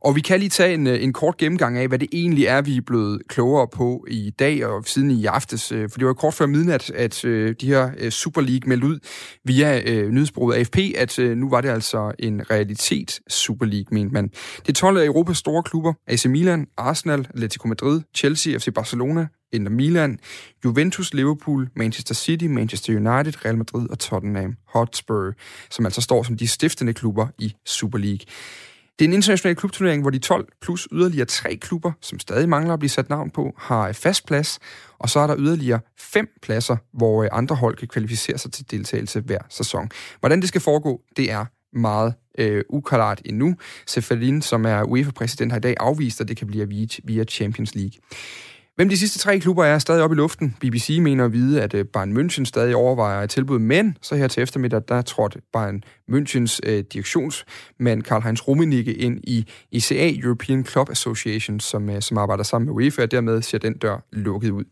Og vi kan lige tage en, øh, en kort gennemgang af, hvad det egentlig er, vi er blevet klogere på i dag og siden i aftes. Øh, for det var kort før midnat, at øh, de her øh, Super League meldte ud via øh, nyhedsbureauet AFP, at øh, nu var det altså en realitet Super League, mente man. Det er 12 af Europas store klubber, AC Milan, Arsenal, Atletico Madrid, Chelsea, FC Barcelona, Inter Milan, Juventus, Liverpool, Manchester City, Manchester United, Real Madrid og Tottenham Hotspur, som altså står som de stiftende klubber i Super League. Det er en international klubturnering, hvor de 12 plus yderligere tre klubber, som stadig mangler at blive sat navn på, har fast plads, og så er der yderligere fem pladser, hvor øh, andre hold kan kvalificere sig til deltagelse hver sæson. Hvordan det skal foregå, det er meget øh, uklart endnu. Seferin, som er UEFA-præsident, har i dag afvist, at det kan blive via Champions League. Hvem de sidste tre klubber er stadig oppe i luften. BBC mener at vide, at øh, Bayern München stadig overvejer et tilbud, men så her til eftermiddag, der trådte Bayern Münchens øh, direktionsmand Karl-Heinz Rummenigge ind i ICA, European Club Association, som, øh, som arbejder sammen med UEFA, og dermed ser den dør lukket ud.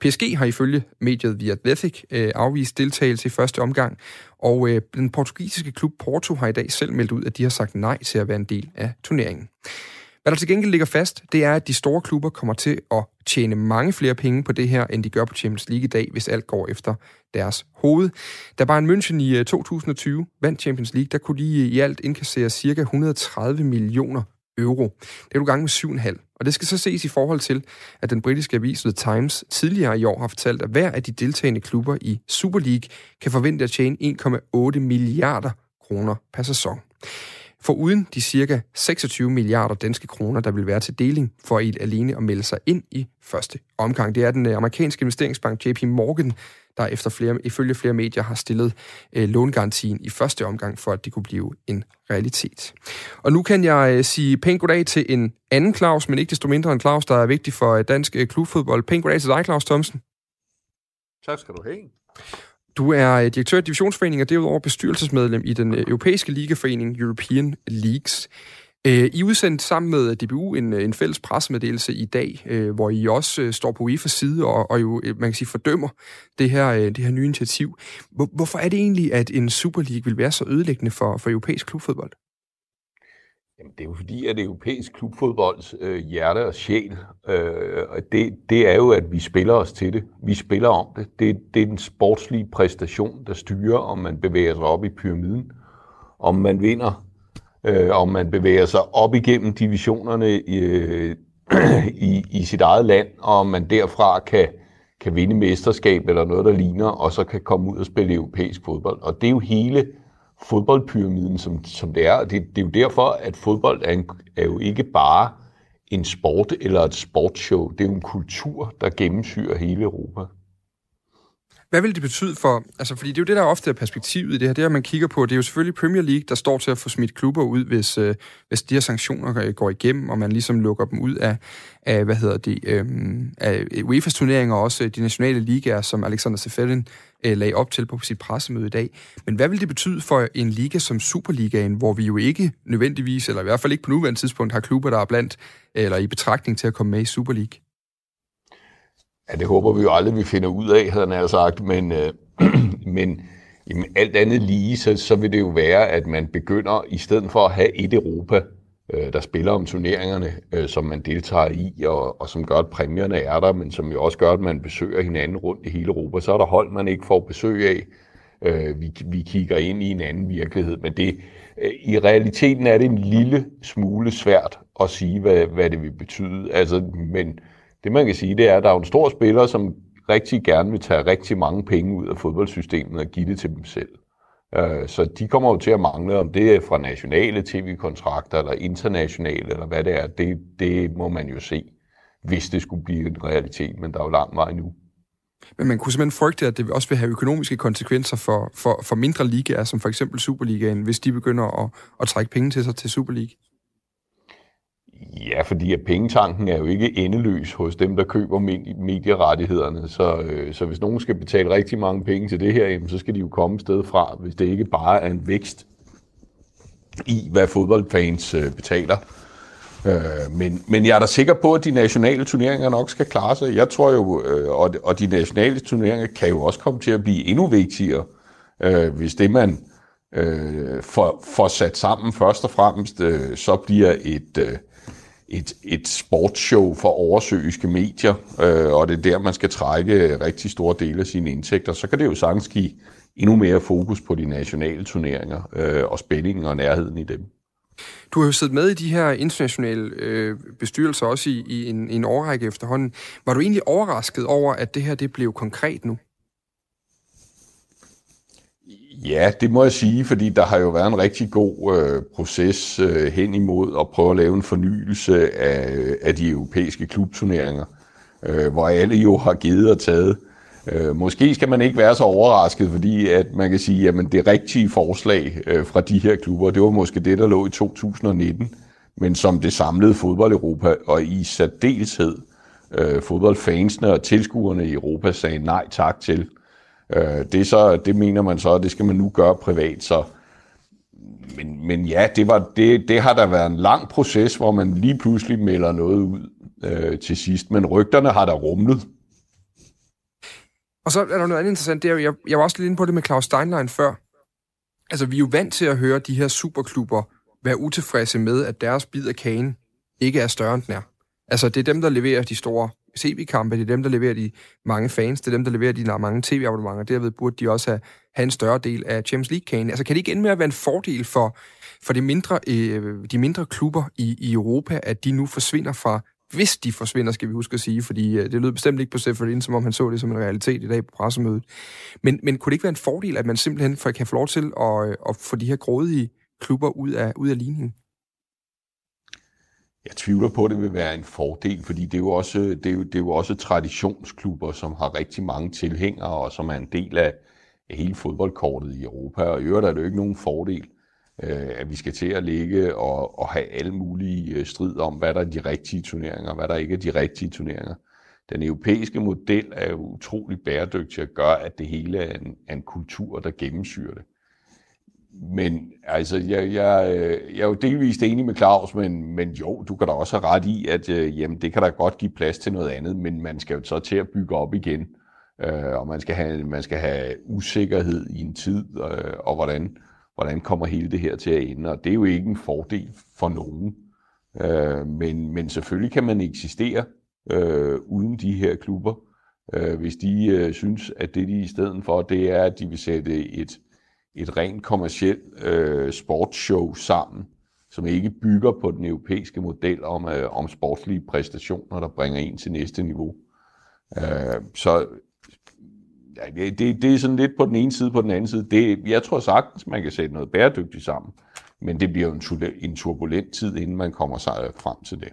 PSG har ifølge mediet The Athletic øh, afvist deltagelse i første omgang, og øh, den portugisiske klub Porto har i dag selv meldt ud, at de har sagt nej til at være en del af turneringen. Hvad der til gengæld ligger fast, det er, at de store klubber kommer til at tjene mange flere penge på det her, end de gør på Champions League i dag, hvis alt går efter deres hoved. Da Bayern München i øh, 2020 vandt Champions League, der kunne de øh, i alt indkassere ca. 130 millioner euro. Det er du gang med 7,5. Og det skal så ses i forhold til, at den britiske avis The Times tidligere i år har fortalt, at hver af de deltagende klubber i Super League kan forvente at tjene 1,8 milliarder kroner per sæson. For uden de cirka 26 milliarder danske kroner, der vil være til deling for et alene at melde sig ind i første omgang. Det er den øh, amerikanske investeringsbank JP Morgan, der efter flere, ifølge flere medier har stillet øh, långarantien i første omgang, for at det kunne blive en realitet. Og nu kan jeg øh, sige pænt goddag til en anden Claus, men ikke desto mindre en Claus, der er vigtig for øh, dansk øh, klubfodbold. Pænt goddag til dig, Claus Thomsen. Tak skal du have. Du er direktør i divisionsforeningen og derudover bestyrelsesmedlem i den øh, europæiske ligaforening European Leagues. Øh, I udsendt sammen med øh, DBU en, en fælles pressemeddelelse i dag, hvor I også står på UEFA's side og, og jo, man kan sige, fordømmer det her, det her nye initiativ. Hvorfor er det egentlig, at en Super League vil være så ødelæggende for, for europæisk klubfodbold? Jamen, det er jo fordi, at det europæisk klubfodbolds øh, hjerte og sjæl, øh, det, det er jo, at vi spiller os til det. Vi spiller om det. det. Det er den sportslige præstation, der styrer, om man bevæger sig op i pyramiden, om man vinder, øh, om man bevæger sig op igennem divisionerne i, øh, i, i sit eget land, og om man derfra kan, kan vinde mesterskab eller noget, der ligner, og så kan komme ud og spille europæisk fodbold. Og det er jo hele fodboldpyramiden, som, som det er. Det, det er jo derfor, at fodbold er, en, er jo ikke bare en sport eller et sportshow. Det er jo en kultur, der gennemsyrer hele Europa. Hvad vil det betyde for, altså fordi det er jo det, der ofte er perspektivet i det her, det man kigger på, det er jo selvfølgelig Premier League, der står til at få smidt klubber ud, hvis, øh, hvis de her sanktioner går igennem, og man ligesom lukker dem ud af, af hvad hedder det, øh, af UEFA's turneringer, og også øh, de nationale ligaer, som Alexander Seferin øh, lagde op til på sit pressemøde i dag. Men hvad vil det betyde for en liga som Superligaen, hvor vi jo ikke nødvendigvis, eller i hvert fald ikke på nuværende tidspunkt, har klubber, der er blandt, eller i betragtning til at komme med i Super League? Ja, det håber vi jo aldrig, vi finder ud af, havde han sagt, men, øh, men jamen, alt andet lige, så, så vil det jo være, at man begynder, i stedet for at have et Europa, øh, der spiller om turneringerne, øh, som man deltager i, og, og som gør, at præmierne er der, men som jo også gør, at man besøger hinanden rundt i hele Europa, så er der hold, man ikke får besøg af. Øh, vi, vi kigger ind i en anden virkelighed, men det, øh, i realiteten er det en lille smule svært at sige, hvad, hvad det vil betyde. Altså, men det man kan sige, det er, at der er en stor spiller, som rigtig gerne vil tage rigtig mange penge ud af fodboldsystemet og give det til dem selv. Øh, så de kommer jo til at mangle, om det er fra nationale tv-kontrakter eller internationale, eller hvad det er. Det, det må man jo se, hvis det skulle blive en realitet, men der er jo lang vej nu. Men man kunne simpelthen frygte, at det også vil have økonomiske konsekvenser for, for, for mindre ligaer, som for eksempel Superligaen, hvis de begynder at, at trække penge til sig til Superligaen. Ja, fordi at pengetanken er jo ikke endeløs hos dem, der køber medierettighederne. Så, øh, så hvis nogen skal betale rigtig mange penge til det her, jamen, så skal de jo komme et sted fra, hvis det ikke bare er en vækst i, hvad fodboldfans øh, betaler. Øh, men, men jeg er da sikker på, at de nationale turneringer nok skal klare sig. Jeg tror jo, øh, og, og de nationale turneringer kan jo også komme til at blive endnu vigtigere, øh, hvis det man øh, får, får sat sammen først og fremmest, øh, så bliver et... Øh, et, et sportsshow for oversøiske medier, øh, og det er der, man skal trække rigtig store dele af sine indtægter, så kan det jo sagtens give endnu mere fokus på de nationale turneringer øh, og spændingen og nærheden i dem. Du har jo siddet med i de her internationale øh, bestyrelser også i, i en, en årrække efterhånden. Var du egentlig overrasket over, at det her det blev konkret nu? Ja, det må jeg sige, fordi der har jo været en rigtig god øh, proces øh, hen imod at prøve at lave en fornyelse af, øh, af de europæiske klubturneringer, øh, hvor alle jo har givet og taget. Øh, måske skal man ikke være så overrasket, fordi at man kan sige, at det rigtige forslag øh, fra de her klubber, det var måske det, der lå i 2019, men som det samlede fodbold Europa, og i særdeleshed øh, fodboldfansene og tilskuerne i Europa sagde nej tak til. Øh, det, så, det mener man så, at det skal man nu gøre privat, så men, men ja, det, var, det, det har der været en lang proces, hvor man lige pludselig melder noget ud øh, til sidst, men rygterne har der rumlet. Og så er der noget andet interessant, det er, jeg, jeg var også lidt inde på det med Claus Steinlein før. Altså, vi er jo vant til at høre de her superklubber være utilfredse med, at deres bid af kagen ikke er større end den er. Altså, det er dem, der leverer de store tv-kampe, det er dem, der leverer de mange fans, det er dem, der leverer de mange tv-abonnementer. Derved burde de også have, have en større del af Champions League-kagen. Altså, kan det ikke ende med at være en fordel for, for de, mindre, øh, de mindre klubber i, i Europa, at de nu forsvinder fra hvis de forsvinder, skal vi huske at sige, fordi øh, det lød bestemt ikke på Seferin, som om han så det som en realitet i dag på pressemødet. Men, men kunne det ikke være en fordel, at man simpelthen kan få lov til at, øh, at få de her grådige klubber ud af, ud af ligningen? Jeg tvivler på, at det vil være en fordel, fordi det er jo også, det er jo, det er jo også traditionsklubber, som har rigtig mange tilhængere, og som er en del af hele fodboldkortet i Europa. Og i øvrigt er det jo ikke nogen fordel, øh, at vi skal til at ligge og, og have alle mulige øh, strid om, hvad der er de rigtige turneringer, og hvad der ikke er de rigtige turneringer. Den europæiske model er jo utrolig bæredygtig at gøre, at det hele er en, er en kultur, der gennemsyrer det. Men altså, jeg, jeg, øh, jeg er jo delvist enig med Claus, men, men jo, du kan da også have ret i, at øh, jamen, det kan da godt give plads til noget andet, men man skal jo så til at bygge op igen, øh, og man skal, have, man skal have usikkerhed i en tid, øh, og hvordan, hvordan kommer hele det her til at ende, og det er jo ikke en fordel for nogen. Øh, men, men selvfølgelig kan man eksistere øh, uden de her klubber, øh, hvis de øh, synes, at det de i stedet for, det er, at de vil sætte et et rent kommersielt øh, sportsshow sammen, som ikke bygger på den europæiske model om, øh, om sportslige præstationer, der bringer en til næste niveau. Øh, så ja, det, det er sådan lidt på den ene side, på den anden side. Det, jeg tror sagtens, man kan sætte noget bæredygtigt sammen, men det bliver en, en turbulent tid, inden man kommer sig øh, frem til det.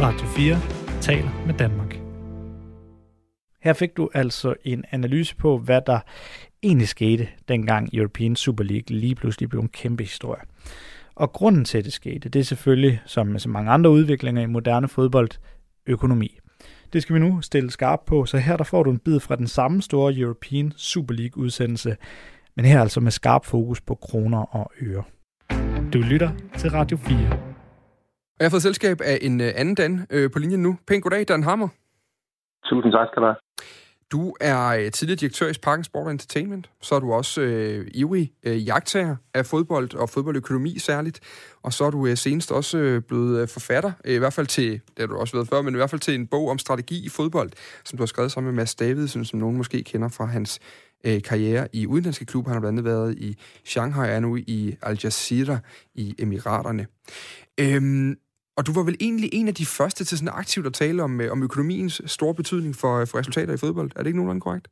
Radio 4 taler med Danmark. Her fik du altså en analyse på, hvad der egentlig skete, dengang European Super League lige pludselig blev en kæmpe historie. Og grunden til, at det skete, det er selvfølgelig, som med så mange andre udviklinger i moderne fodbold, økonomi. Det skal vi nu stille skarpt på, så her der får du en bid fra den samme store European Super League udsendelse, men her altså med skarp fokus på kroner og øre. Du lytter til Radio 4. Og jeg har fået selskab af en øh, anden Dan øh, på linjen nu. Pænt goddag, Dan Hammer. Tusind tak skal du have. Du er øh, tidligere direktør i Sparken Sport Entertainment. Så er du også øh, ivrig øh, jagttager af fodbold og fodboldøkonomi særligt. Og så er du øh, senest også øh, blevet øh, forfatter, øh, i hvert fald til, det har du også været før, men i hvert fald til en bog om strategi i fodbold, som du har skrevet sammen med Mads Davidsen, som nogen måske kender fra hans øh, karriere i udenlandske klubber. Han har blandt andet været i Shanghai og er nu i Al Jazeera i Emiraterne. Øhm, og du var vel egentlig en af de første til sådan aktivt at tale om, øh, om økonomiens store betydning for, øh, for resultater i fodbold. Er det ikke nogenlunde korrekt?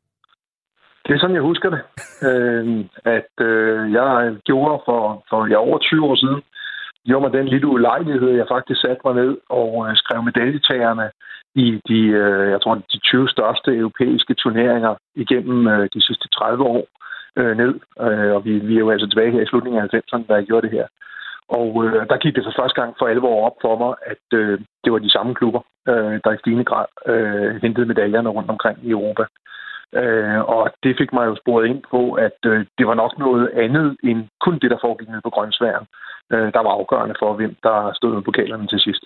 Det er sådan, jeg husker det. øh, at øh, jeg gjorde for, for ja, over 20 år siden, gjorde mig den lille ulejlighed, jeg faktisk satte mig ned og øh, skrev medaljetagerne i de, øh, jeg tror, de 20 største europæiske turneringer igennem øh, de sidste 30 år øh, ned. Øh, og vi, vi er jo altså tilbage her i slutningen af 90'erne, da jeg gjorde det her. Og øh, der gik det for første gang for alvor op for mig, at øh, det var de samme klubber, øh, der i stigende grad øh, hentede medaljerne rundt omkring i Europa. Øh, og det fik mig jo sporet ind på, at øh, det var nok noget andet end kun det, der foregik nede på Grønsværen, øh, der var afgørende for, hvem der stod med pokalerne til sidst.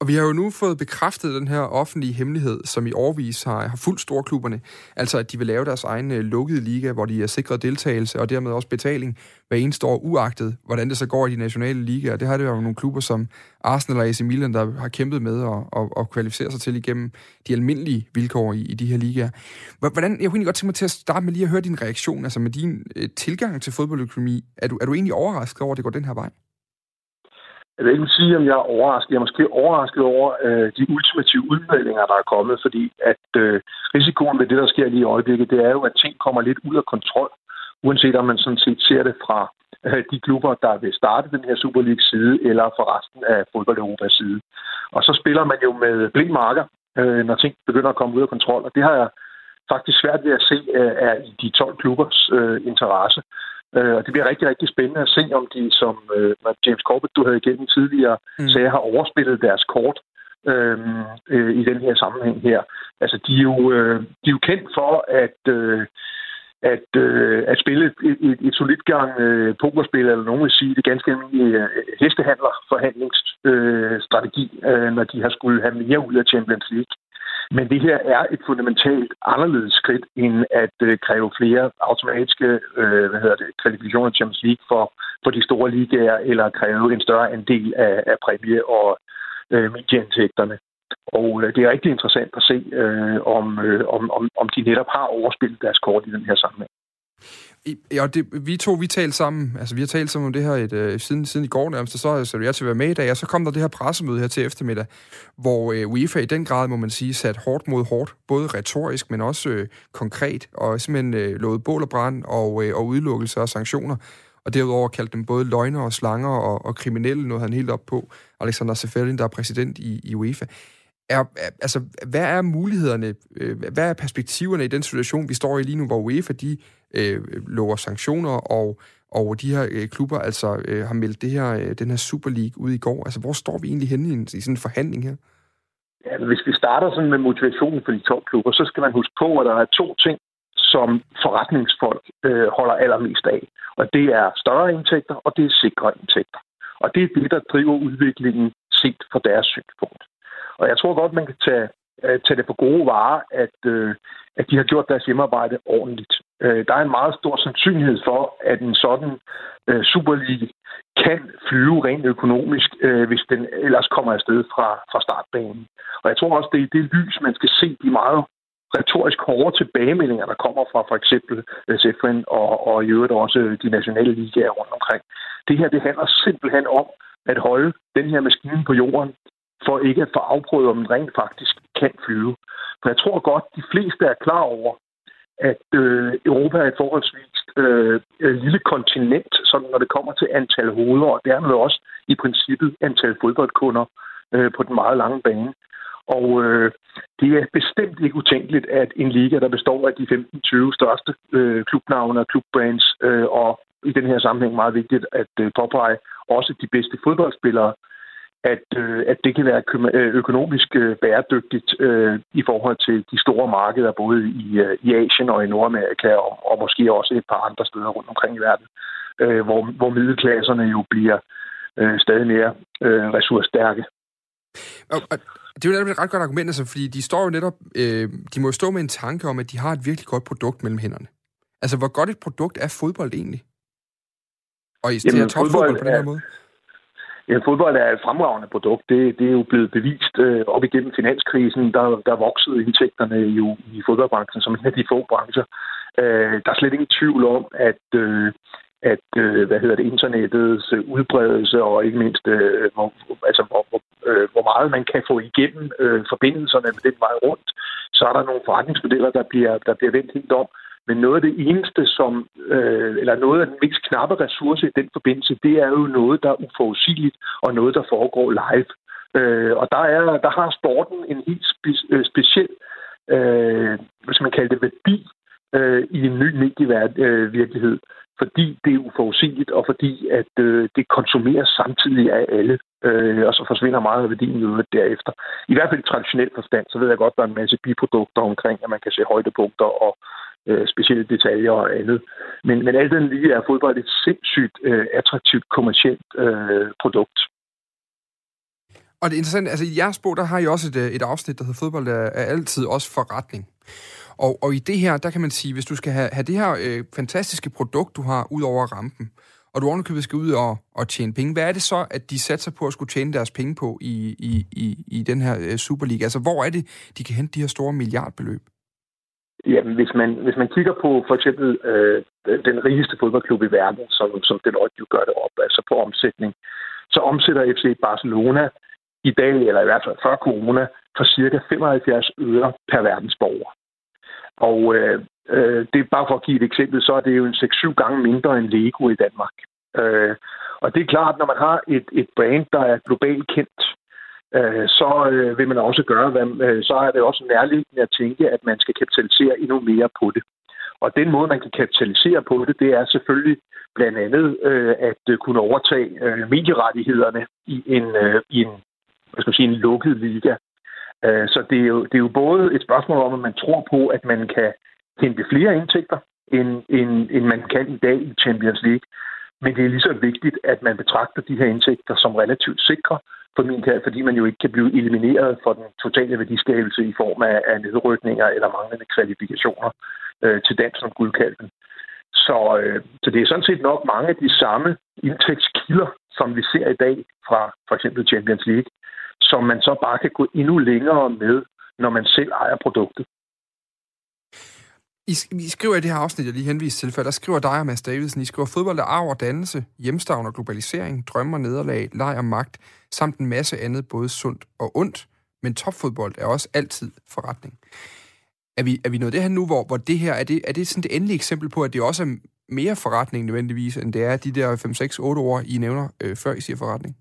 Og vi har jo nu fået bekræftet den her offentlige hemmelighed, som i årvis har, har fuldt storklubberne. Altså, at de vil lave deres egen øh, lukkede liga, hvor de er sikret deltagelse og dermed også betaling hver eneste år, uagtet hvordan det så går i de nationale ligaer. Det har det jo nogle klubber som Arsenal og AC Milan, der har kæmpet med at, at, at kvalificere sig til igennem de almindelige vilkår i, i de her ligaer. Hvordan, jeg kunne egentlig godt tænke mig til at starte med lige at høre din reaktion, altså med din øh, tilgang til fodboldøkonomi. Er du, er du egentlig overrasket over, at det går den her vej? Jeg vil ikke sige, om jeg er overrasket. Jeg er måske overrasket over øh, de ultimative udmeldinger, der er kommet, fordi at øh, risikoen ved det, der sker lige i øjeblikket, det er jo, at ting kommer lidt ud af kontrol, uanset om man sådan set ser det fra øh, de klubber, der vil starte den her Super League side, eller fra resten af fodbold Europas side. Og så spiller man jo med blind marker, øh, når ting begynder at komme ud af kontrol, og det har jeg faktisk svært ved at se øh, er i de 12 klubbers øh, interesse. Øh, og det bliver rigtig, rigtig spændende at se, om de, som øh, James Corbett, du havde igennem tidligere, mm. sagde, har overspillet deres kort øh, øh, i den her sammenhæng her. Altså, de er jo, øh, de er jo kendt for, at... Øh, at, øh, at spille et, et, et solidt gang øh, pokerspil, eller nogen vil sige, det ganske almindelige øh, hestehandler-forhandlingsstrategi, øh, når de har skulle have mere ud af Champions League. Men det her er et fundamentalt anderledes skridt, end at øh, kræve flere automatiske øh, hvad hedder det, kvalifikationer til Champions League for, for de store ligaer, eller kræve en større andel af, af præmie- og øh, medieindtægterne. Og øh, det er rigtig interessant at se, øh, om, øh, om, om, om de netop har overspillet deres kort i den her sammenhæng. Ja, det, vi to, vi talte sammen, altså vi har talt sammen om det her et, øh, siden, siden i går nærmest, så så jeg til at være med i dag, og så kom der det her pressemøde her til eftermiddag, hvor øh, UEFA i den grad, må man sige, sat hårdt mod hårdt, både retorisk, men også øh, konkret, og simpelthen øh, lovede bål og brand og, øh, og udelukkelse og sanktioner, og derudover kaldte dem både løgner og slanger og, og kriminelle, noget han helt op på, Alexander Seferin, der er præsident i, i UEFA er, altså, hvad er mulighederne, øh, hvad er perspektiverne i den situation, vi står i lige nu, hvor UEFA de øh, lover sanktioner, og, og de her øh, klubber altså øh, har meldt det her, øh, den her Super League ud i går. Altså, hvor står vi egentlig henne i, i sådan en forhandling her? Ja, altså, hvis vi starter sådan med motivationen for de to klubber, så skal man huske på, at der er to ting, som forretningsfolk øh, holder allermest af. Og det er større indtægter, og det er sikre indtægter. Og det er det, der driver udviklingen set fra deres synspunkt. Og jeg tror godt, man kan tage, øh, tage det på gode varer, at, øh, at de har gjort deres hjemmearbejde ordentligt. Øh, der er en meget stor sandsynlighed for, at en sådan Superliga kan flyve rent økonomisk, hvis den ellers kommer afsted fra, fra startbanen. Og jeg tror også, det er det lys, man skal se de meget retorisk hårde tilbagemeldinger, der kommer fra for eksempel SFN og, og i øvrigt også de nationale ligaer rundt omkring. Det her, det handler simpelthen om at holde den her maskine på jorden for ikke at få afprøvet, om den rent faktisk kan flyve. For jeg tror godt, de fleste er klar over, at øh, Europa er et forholdsvis øh, øh, lille kontinent, sådan når det kommer til antal hoveder, og dermed også i princippet antal fodboldkunder øh, på den meget lange bane. Og øh, det er bestemt ikke utænkeligt, at en liga, der består af de 15-20 største øh, klubnavne og klubbrands, øh, og i den her sammenhæng meget vigtigt at øh, påpege også de bedste fodboldspillere, at, øh, at det kan være øh, økonomisk øh, bæredygtigt øh, i forhold til de store markeder, både i, øh, i Asien og i Nordamerika, og, og måske også et par andre steder rundt omkring i verden, øh, hvor, hvor middelklasserne jo bliver øh, stadig mere øh, ressourcestærke. Og, og det er jo netop et ret godt argument, altså, fordi de står jo netop, øh, de må jo stå med en tanke om, at de har et virkelig godt produkt mellem hænderne. Altså, hvor godt et produkt er fodbold egentlig? Og i stedet at fodbold på den her måde? Ja, fodbold er et fremragende produkt. Det, det er jo blevet bevist øh, op igennem finanskrisen. Der, der voksede indtægterne jo i fodboldbranchen som en af de få brancher Øh, der er slet ingen tvivl om, at, øh, at øh, hvad hedder det, internettets øh, udbredelse og ikke mindst, øh, hvor, altså, hvor, hvor, øh, hvor meget man kan få igennem øh, forbindelserne med den vej rundt, så er der nogle forretningsmodeller, der bliver, der bliver vendt helt om. Men noget af det eneste, som, øh, eller noget af den mest knappe ressource i den forbindelse, det er jo noget, der er uforudsigeligt, og noget, der foregår live. Øh, og der, er, der har sporten en helt spe- øh, speciel, øh, hvad skal man kalde det, værdi øh, i en ny medievirkelighed, øh, fordi det er uforudsigeligt, og fordi at øh, det konsumeres samtidig af alle, øh, og så forsvinder meget af værdien jo derefter. I hvert fald i traditionel forstand, så ved jeg godt, at der er en masse biprodukter omkring, at man kan se højdepunkter og øh, specielle detaljer og andet. Men, men alt den lige er fodbold et sindssygt øh, attraktivt kommercielt øh, produkt. Og det er interessant, altså i jeres bog, der har I også et, øh, et afsnit, der hedder Fodbold er, er altid også forretning. Og, og i det her, der kan man sige, hvis du skal have, have det her øh, fantastiske produkt, du har ud over rampen, og du ovenikøbet skal ud og, og tjene penge, hvad er det så, at de satser på at skulle tjene deres penge på i, i, i, i den her øh, Superliga? Altså, hvor er det, de kan hente de her store milliardbeløb? Jamen, hvis man, hvis man kigger på for eksempel øh, den rigeste fodboldklub i verden, som, som Deloitte jo gør det op, altså på omsætning, så omsætter FC Barcelona i dag, eller i hvert fald før corona, for cirka 75 øre per verdensborger. Og øh, øh, det er bare for at give et eksempel, så er det jo en 6-7 gange mindre end Lego i Danmark. Øh, og det er klart, når man har et, et brand, der er globalt kendt, øh, så øh, vil man også gøre, hvad, øh, så er det også nærliggende at tænke, at man skal kapitalisere endnu mere på det. Og den måde, man kan kapitalisere på det, det er selvfølgelig blandt andet øh, at øh, kunne overtage øh, medierettighederne i en, øh, i en, hvad skal man sige, en lukket liga. Øh, så det er, jo, det er jo både et spørgsmål om, at man tror på, at man kan hente flere indtægter, end, end, end man kan i dag i Champions League. Men det er lige så vigtigt, at man betragter de her indtægter som relativt sikre, for min her, fordi man jo ikke kan blive elimineret for den totale værdiskabelse i form af, af nedrykninger eller manglende kvalifikationer øh, til dansk som guldkalven. Så, øh, så det er sådan set nok mange af de samme indtægtskilder, som vi ser i dag fra for eksempel Champions League, som man så bare kan gå endnu længere med, når man selv ejer produktet. I, I skriver i det her afsnit, jeg lige henviste til før, der skriver dig og Mads Davidsen, I skriver fodbold er arv og dannelse, hjemstavn og globalisering, drømmer, nederlag, leg og magt, samt en masse andet, både sundt og ondt, men topfodbold er også altid forretning. Er vi, er vi nået det her nu, hvor, hvor det her, er det, er det sådan det endelige eksempel på, at det også er mere forretning nødvendigvis, end det er de der 5, 6, 8 år, I nævner, øh, før I siger forretning?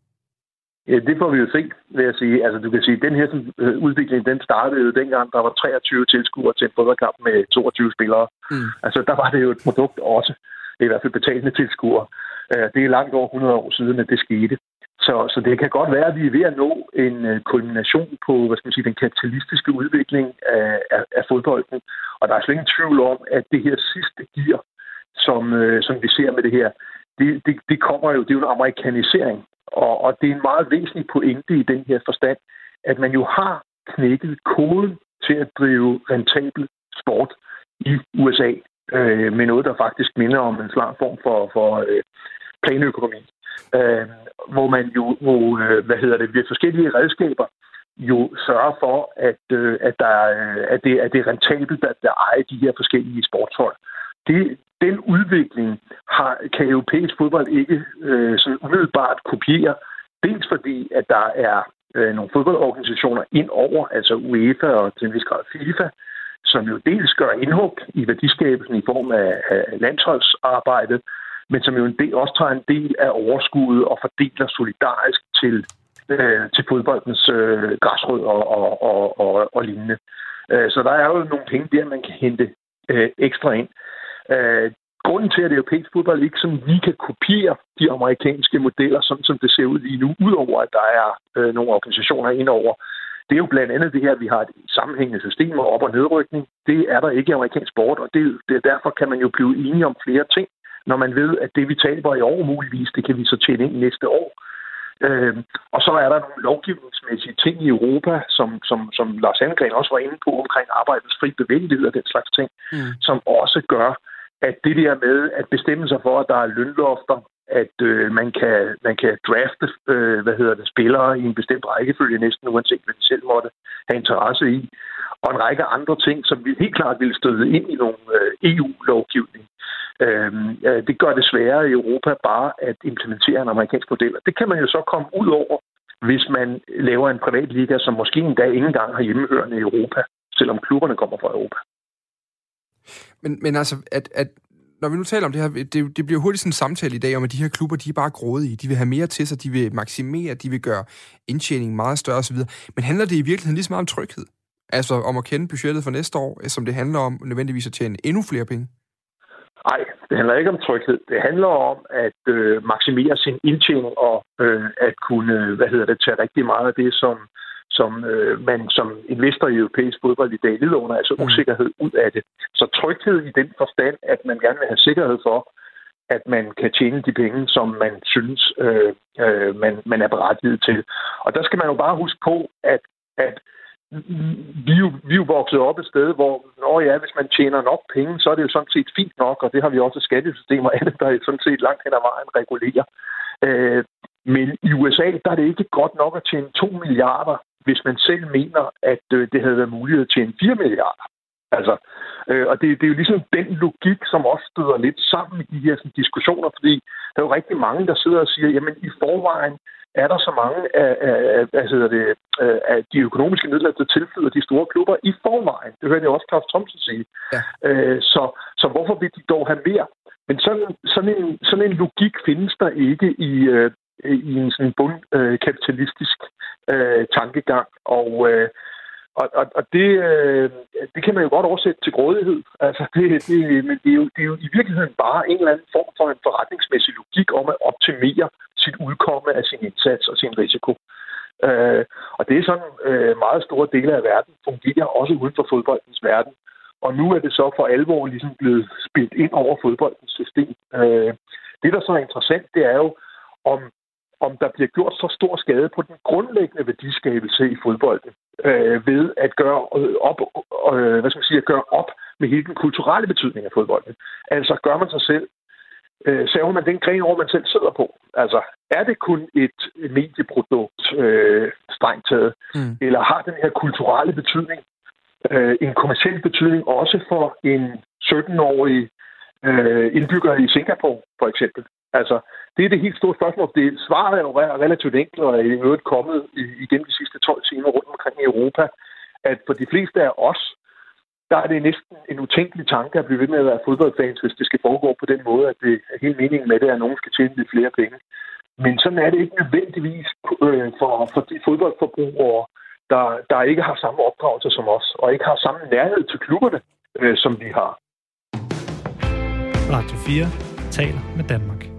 Ja, det får vi jo se, vil jeg sige. Altså, du kan sige, at den her øh, udvikling, den startede jo dengang, der var 23 tilskuere til en fodboldkamp med 22 spillere. Mm. Altså, der var det jo et produkt også. I hvert fald betalende tilskuere. Øh, det er langt over 100 år siden, at det skete. Så, så det kan godt være, at vi er ved at nå en øh, kulmination på hvad skal man sige, den kapitalistiske udvikling af, af, af fodbolden. Og der er slet ingen tvivl om, at det her sidste gear, som, som vi ser med det her, det, det, det kommer jo, det er jo en amerikanisering og, og det er en meget væsentlig pointe i den her forstand, at man jo har knækket koden til at drive rentabel sport i USA, øh, med noget, der faktisk minder om en slags form for, for øh, planøkonomi. Øh, hvor man jo, hvor, øh, hvad hedder det, ved forskellige redskaber jo sørger for, at, øh, at, der, øh, at, det, at det er rentabelt at der ejer de her forskellige sportshold. Det, den udvikling har, kan europæisk fodbold ikke øh, sådan umiddelbart kopiere. Dels fordi, at der er øh, nogle fodboldorganisationer ind over, altså UEFA og til en vis grad FIFA, som jo dels gør indhug i værdiskabelsen i form af, af landsholdsarbejdet, men som jo en del, også tager en del af overskuddet og fordeler solidarisk til, øh, til fodboldens øh, græsrød og, og, og, og, og lignende. Øh, så der er jo nogle penge der, man kan hente øh, ekstra ind. Øh, grunden til, at det europæiske fodbold ikke som vi kan kopiere de amerikanske modeller, sådan som det ser ud lige nu, udover at der er øh, nogle organisationer indover, det er jo blandt andet det her, at vi har et sammenhængende system og op- og nedrykning. Det er der ikke i amerikansk sport, og det, det, derfor kan man jo blive enige om flere ting, når man ved, at det, vi taber i år muligvis, det kan vi så tjene ind næste år. Øh, og så er der nogle lovgivningsmæssige ting i Europa, som, som, som Lars Angren også var inde på omkring arbejdets fri bevægelighed og den slags ting, mm. som også gør, at det der med at bestemme sig for, at der er lønlofter at øh, man, kan, man kan drafte øh, hvad hedder det, spillere i en bestemt rækkefølge, næsten uanset hvad de selv måtte have interesse i, og en række andre ting, som vi helt klart ville støde ind i nogle øh, EU-lovgivning. Øh, det gør det sværere i Europa bare at implementere en amerikansk model. Det kan man jo så komme ud over, hvis man laver en privat liga, som måske endda ikke engang har hjemmehørende i Europa, selvom klubberne kommer fra Europa. Men, men altså, at, at når vi nu taler om det her, det, det bliver hurtigt sådan en samtale i dag om, at de her klubber, de er bare grådige. De vil have mere til sig, de vil maksimere, de vil gøre indtjeningen meget større osv. Men handler det i virkeligheden lige så meget om tryghed? Altså om at kende budgettet for næste år, som det handler om nødvendigvis at tjene endnu flere penge? Nej, det handler ikke om tryghed. Det handler om at øh, maksimere sin indtjening og øh, at kunne, hvad hedder det, tage rigtig meget af det, som som øh, man som investor i europæisk fodbold i dag lider under, altså mm. usikkerhed ud af det. Så tryghed i den forstand, at man gerne vil have sikkerhed for, at man kan tjene de penge, som man synes, øh, øh, man, man er berettiget til. Og der skal man jo bare huske på, at, at vi er, jo, vi er jo vokset op et sted, hvor når ja, hvis man tjener nok penge, så er det jo sådan set fint nok, og det har vi også skattesystemer og andet, der er sådan set langt hen ad vejen regulerer. Øh, men i USA, der er det ikke godt nok at tjene 2 milliarder hvis man selv mener, at øh, det havde været muligt at tjene 4 milliarder. Altså, øh, og det, det er jo ligesom den logik, som også støder lidt sammen i de her sådan, diskussioner, fordi der er jo rigtig mange, der sidder og siger, jamen i forvejen er der så mange af, af, af, af, det, øh, af de økonomiske midler, der tilflyder de store klubber i forvejen. Det hørte jeg også Claus Thomsen sige. Ja. Øh, så, så hvorfor vil de dog have mere? Men sådan, sådan, en, sådan en logik findes der ikke i, øh, i en sådan bundkapitalistisk øh, tankegang. Og, øh, og, og, og det, øh, det kan man jo godt oversætte til grådighed. Altså, det, det, men det er, jo, det er jo i virkeligheden bare en eller anden form for en forretningsmæssig logik om at optimere sit udkomme af sin indsats og sin risiko. Øh, og det er sådan øh, meget store dele af verden fungerer også uden for fodboldens verden. Og nu er det så for alvor ligesom blevet spillet ind over fodboldens system. Øh, det, der så er interessant, det er jo, om om der bliver gjort så stor skade på den grundlæggende værdiskabelse i fodbolden øh, ved at gøre op, øh, hvad skal man sige, at gøre op med hele den kulturelle betydning af fodbolden. Altså gør man sig selv, øh, saver man den gren over, man selv sidder på. Altså er det kun et medieprodukt øh, strengt taget, mm. eller har den her kulturelle betydning øh, en kommersiel betydning også for en 17-årig øh, indbygger i Singapore, for eksempel? Altså, det er det helt store spørgsmål. Det, svaret er jo relativt enkelt, og er i øvrigt kommet igen de sidste 12 timer rundt omkring i Europa, at for de fleste af os, der er det næsten en utænkelig tanke at blive ved med at være fodboldfans, hvis det skal foregå på den måde, at det er helt meningen med det, at nogen skal tjene lidt flere penge. Men sådan er det ikke nødvendigvis øh, for, for de fodboldforbrugere, der, der ikke har samme opdragelse som os, og ikke har samme nærhed til klubberne, øh, som vi har. Radio 4 taler med Danmark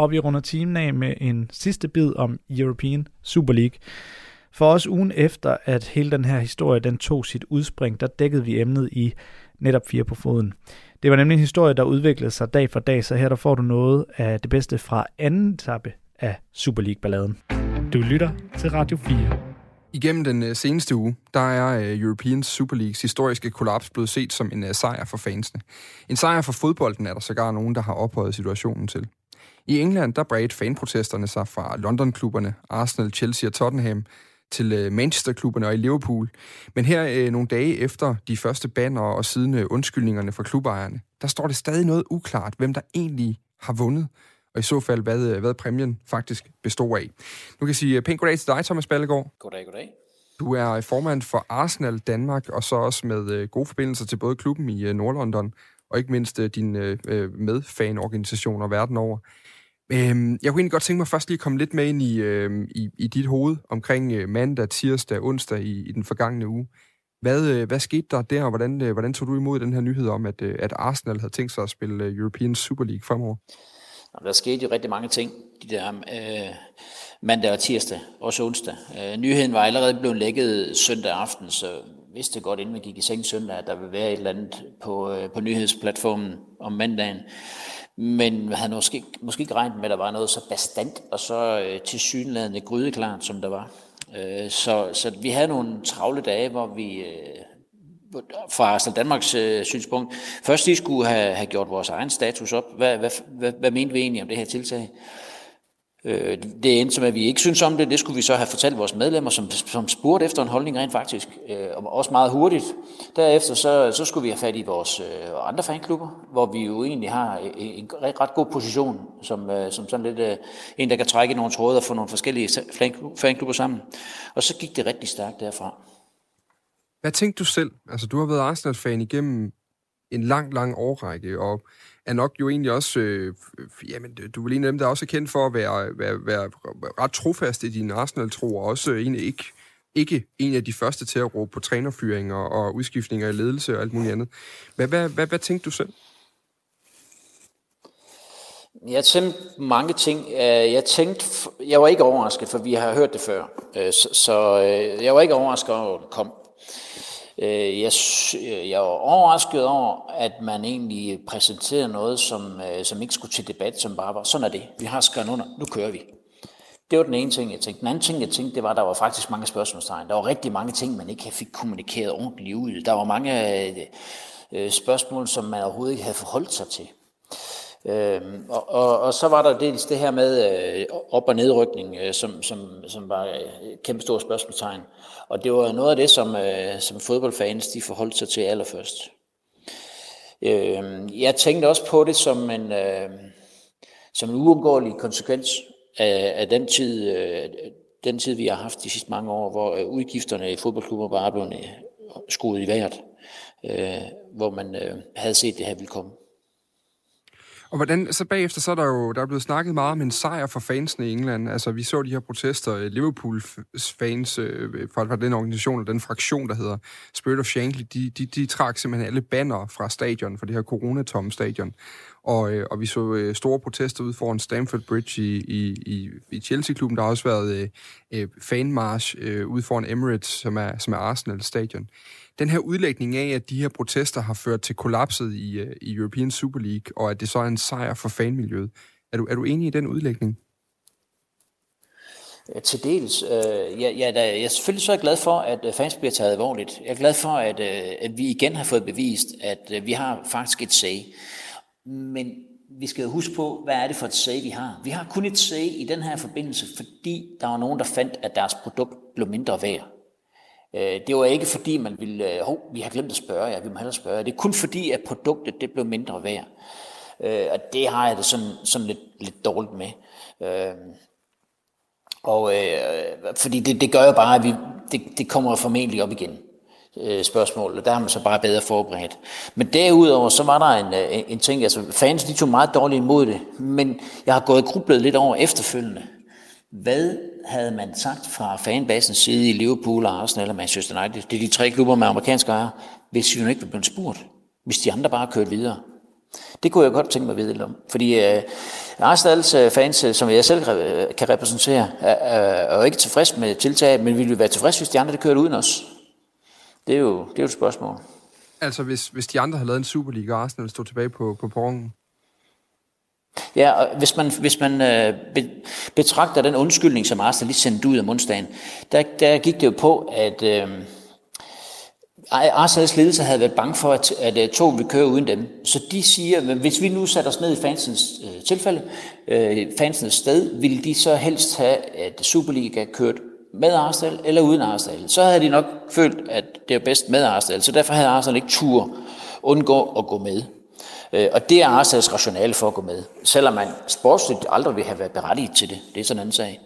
og vi runder timen af med en sidste bid om European Super League. For os ugen efter, at hele den her historie den tog sit udspring, der dækkede vi emnet i netop fire på foden. Det var nemlig en historie, der udviklede sig dag for dag, så her der får du noget af det bedste fra anden etape af Super League-balladen. Du lytter til Radio 4. Igennem den øh, seneste uge, der er øh, European Super Leagues historiske kollaps blevet set som en øh, sejr for fansene. En sejr for fodbolden er der sågar nogen, der har ophøjet situationen til. I England, der bredte fanprotesterne sig fra London-klubberne, Arsenal, Chelsea og Tottenham, til øh, Manchester-klubberne og i Liverpool. Men her øh, nogle dage efter de første banner og siden øh, undskyldningerne fra klubejerne, der står det stadig noget uklart, hvem der egentlig har vundet, og i så fald, hvad, øh, hvad præmien faktisk består af. Nu kan jeg sige pænt goddag til dig, Thomas Ballegaard. Goddag, goddag. Du er formand for Arsenal Danmark, og så også med øh, gode forbindelser til både klubben i øh, Nordlondon, og ikke mindst øh, din øh, medfanorganisationer verden over. Øhm, jeg kunne egentlig godt tænke mig først lige at komme lidt med ind i, øhm, i, i dit hoved omkring øh, mandag, tirsdag, onsdag i, i den forgangne uge. Hvad, øh, hvad skete der der, og hvordan, øh, hvordan tog du imod den her nyhed om, at, øh, at Arsenal havde tænkt sig at spille øh, European Super League fremover? Der skete jo rigtig mange ting de der øh, mandag og tirsdag, også onsdag. Øh, nyheden var allerede blevet lækket søndag aften, så vidste godt, inden vi gik i seng søndag, at der ville være et eller andet på, øh, på nyhedsplatformen om mandagen. Men havde måske, måske ikke regnet med, at der var noget så bastant og så øh, tilsyneladende grydeklart, som der var. Øh, så, så vi havde nogle travle dage, hvor vi, øh, fra Arsenal Danmarks øh, synspunkt. Først lige skulle have, have gjort vores egen status op. Hvad, hvad, hvad, hvad mente vi egentlig om det her tiltag? Øh, det endte som, at vi ikke synes om det. Det skulle vi så have fortalt vores medlemmer, som, som spurgte efter en holdning rent faktisk. Øh, og også meget hurtigt. Derefter så, så skulle vi have fat i vores øh, andre fanklubber, hvor vi jo egentlig har øh, øh, en, en ret god position, som, øh, som sådan lidt øh, en, der kan trække i nogle tråde og få nogle forskellige fanklubber sammen. Og så gik det rigtig stærkt derfra. Hvad tænkte du selv? Altså, du har været Arsenal-fan igennem en lang, lang årrække, og er nok jo egentlig også, øh, jamen, du er en af dem, der er også er kendt for at være, være, være ret trofast i din Arsenal-tro, og også egentlig ikke, ikke en af de første til at råbe på trænerfyringer og udskiftninger i ledelse og alt muligt andet. Hvad, hvad, hvad, hvad tænkte du selv? Jeg tænkte mange ting. Øh, jeg tænkte, jeg var ikke overrasket, for vi har hørt det før. Øh, så øh, jeg var ikke overrasket over, at det kom. Øh, jeg, øh, jeg var overrasket over, at man egentlig præsenterede noget, som, øh, som ikke skulle til debat, som bare var, sådan er det, vi har skrevet under, nu kører vi. Det var den ene ting, jeg tænkte. Den anden ting, jeg tænkte, det var, at der var faktisk mange spørgsmålstegn. Der var rigtig mange ting, man ikke fik kommunikeret ordentligt ud. Der var mange øh, spørgsmål, som man overhovedet ikke havde forholdt sig til. Øhm, og, og, og så var der dels det her med øh, op- og nedrykning, øh, som, som, som var øh, et kæmpe stort spørgsmålstegn. Og det var noget af det, som, øh, som fodboldfans de forholdt sig til allerførst. Øh, jeg tænkte også på det som en, øh, som en uundgåelig konsekvens af, af den, tid, øh, den tid, vi har haft de sidste mange år, hvor øh, udgifterne i fodboldklubber bare blev øh, skruet i vejret, øh, hvor man øh, havde set det her ville komme. Og hvordan, så bagefter, så er der jo der er blevet snakket meget om en sejr for fansene i England. Altså, vi så de her protester, øh, Liverpool-fans øh, fra, fra den organisation, eller den fraktion, der hedder Spirit of Shankly, de, de, de trak simpelthen alle banner fra stadion, for det her coronatomme stadion. Og, øh, og vi så øh, store protester ud foran Stamford Bridge i, i, i, i Chelsea-klubben. Der har også været øh, øh fanmarsch øh, ude foran Emirates, som er, som er Arsenal-stadion den her udlægning af, at de her protester har ført til kollapset i, øh, i European Super League, og at det så er en sejr for fanmiljøet. Er du, er du enig i den udlægning? Til dels. Øh, ja, ja, da, jeg er selvfølgelig så glad for, at øh, fans bliver taget alvorligt. Jeg er glad for, at, øh, at vi igen har fået bevist, at øh, vi har faktisk et sag. Men vi skal huske på, hvad er det for et sag, vi har. Vi har kun et sag i den her forbindelse, fordi der var nogen, der fandt, at deres produkt blev mindre værd. Øh, det var ikke fordi, man ville, øh, hov, vi har glemt at spørge jer, vi må hellere spørge Det er kun fordi, at produktet det blev mindre værd. Øh, og det har jeg det sådan, sådan lidt, lidt dårligt med. Og fordi det, det gør jo bare, at vi, det, det kommer formentlig op igen Øh, spørgsmål, og der har man så bare bedre forberedt. Men derudover, så var der øh, en, en ting, altså fans de tog meget dårligt imod det, men jeg har gået grublet lidt over efterfølgende. Hvad havde man sagt fra fanbasens side i Liverpool, Arsenal og Manchester United? Det er de tre klubber med amerikanske ejere. Hvis jo ikke var blevet spurgt. Hvis de andre bare kørte videre. Det kunne jeg godt tænke mig at vide lidt om. Fordi øh, Arsenals øh, fans, som jeg selv kan repræsentere, er, er jo ikke tilfreds med tiltaget, men ville vi være tilfreds, hvis de andre det kørte uden os? Det er jo, det er jo et spørgsmål. Altså, hvis, hvis de andre havde lavet en Superliga, og Arsenal stod tilbage på, på perronen? Ja, og hvis man, hvis man øh, betragter den undskyldning, som Arsenal lige sendte ud af mundstagen, der, der gik det jo på, at øh, Arsenals ledelse havde været bange for, at, at, at toget ville køre uden dem. Så de siger, at hvis vi nu satte os ned i fansens øh, tilfælde, øh, fansens sted, ville de så helst have, at Superliga kørt med Arsenal eller uden Arsenal. Så havde de nok følt, at det er bedst med Arsenal, så derfor havde Arsenal ikke tur undgå at gå med. Øh, og det er Arsenals rationale for at gå med, selvom man sportsligt aldrig vil have været berettiget til det. Det er sådan en anden sag.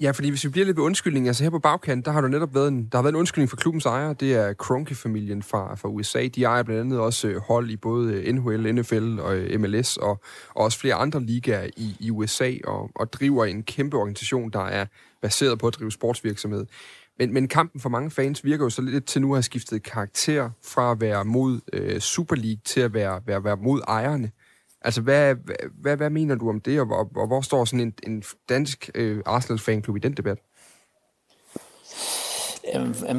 Ja, fordi hvis vi bliver lidt ved undskyldning, altså her på bagkant, der har du netop været en, der har været en undskyldning for klubbens ejer, det er Kronke-familien fra, fra USA. De ejer blandt andet også øh, hold i både øh, NHL, NFL og MLS, og, og også flere andre ligaer i, i USA, og, og driver en kæmpe organisation, der er baseret på at drive sportsvirksomhed. Men, men kampen for mange fans virker jo så lidt til nu at have skiftet karakter fra at være mod øh, Super League til at være, være, være mod ejerne. Altså, hvad, hvad, hvad mener du om det, og, og, og hvor står sådan en, en dansk øh, Arsenal-fanklub i den debat?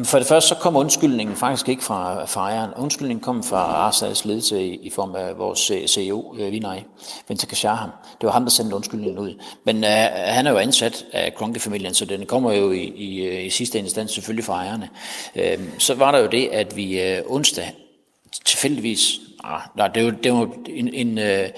For det første så kom undskyldningen faktisk ikke fra, fra ejeren. Undskyldningen kom fra Arsads ledelse i, i form af vores CEO, øh, Vinay Ventakashaham. Det var ham, der sendte undskyldningen ud. Men uh, han er jo ansat af Kronke-familien, så den kommer jo i, i, øh, i sidste instans selvfølgelig fra ejerne. Uh, så var der jo det, at vi uh, onsdag tilfældigvis, ah, nej, det var, det var en, en uh,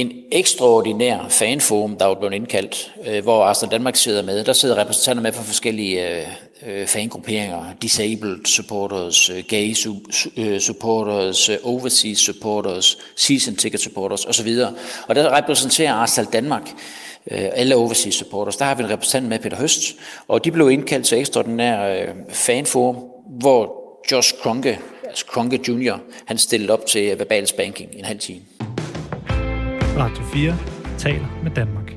en ekstraordinær fanforum, der er blevet indkaldt, øh, hvor Arsenal Danmark sidder med. Der sidder repræsentanter med fra forskellige øh, Øh, fangrupperinger, disabled supporters, øh, gay øh, supporters, øh, overseas supporters, season ticket supporters osv. Og der repræsenterer Arsenal Danmark alle overseas supporters. Der har vi en repræsentant med, Peter Høst, og de blev indkaldt til ekstraordinær fanforum, hvor Josh Kronke, altså Kronke Jr., han stillede op til verbal spanking en halv time. Radio 4 taler med Danmark.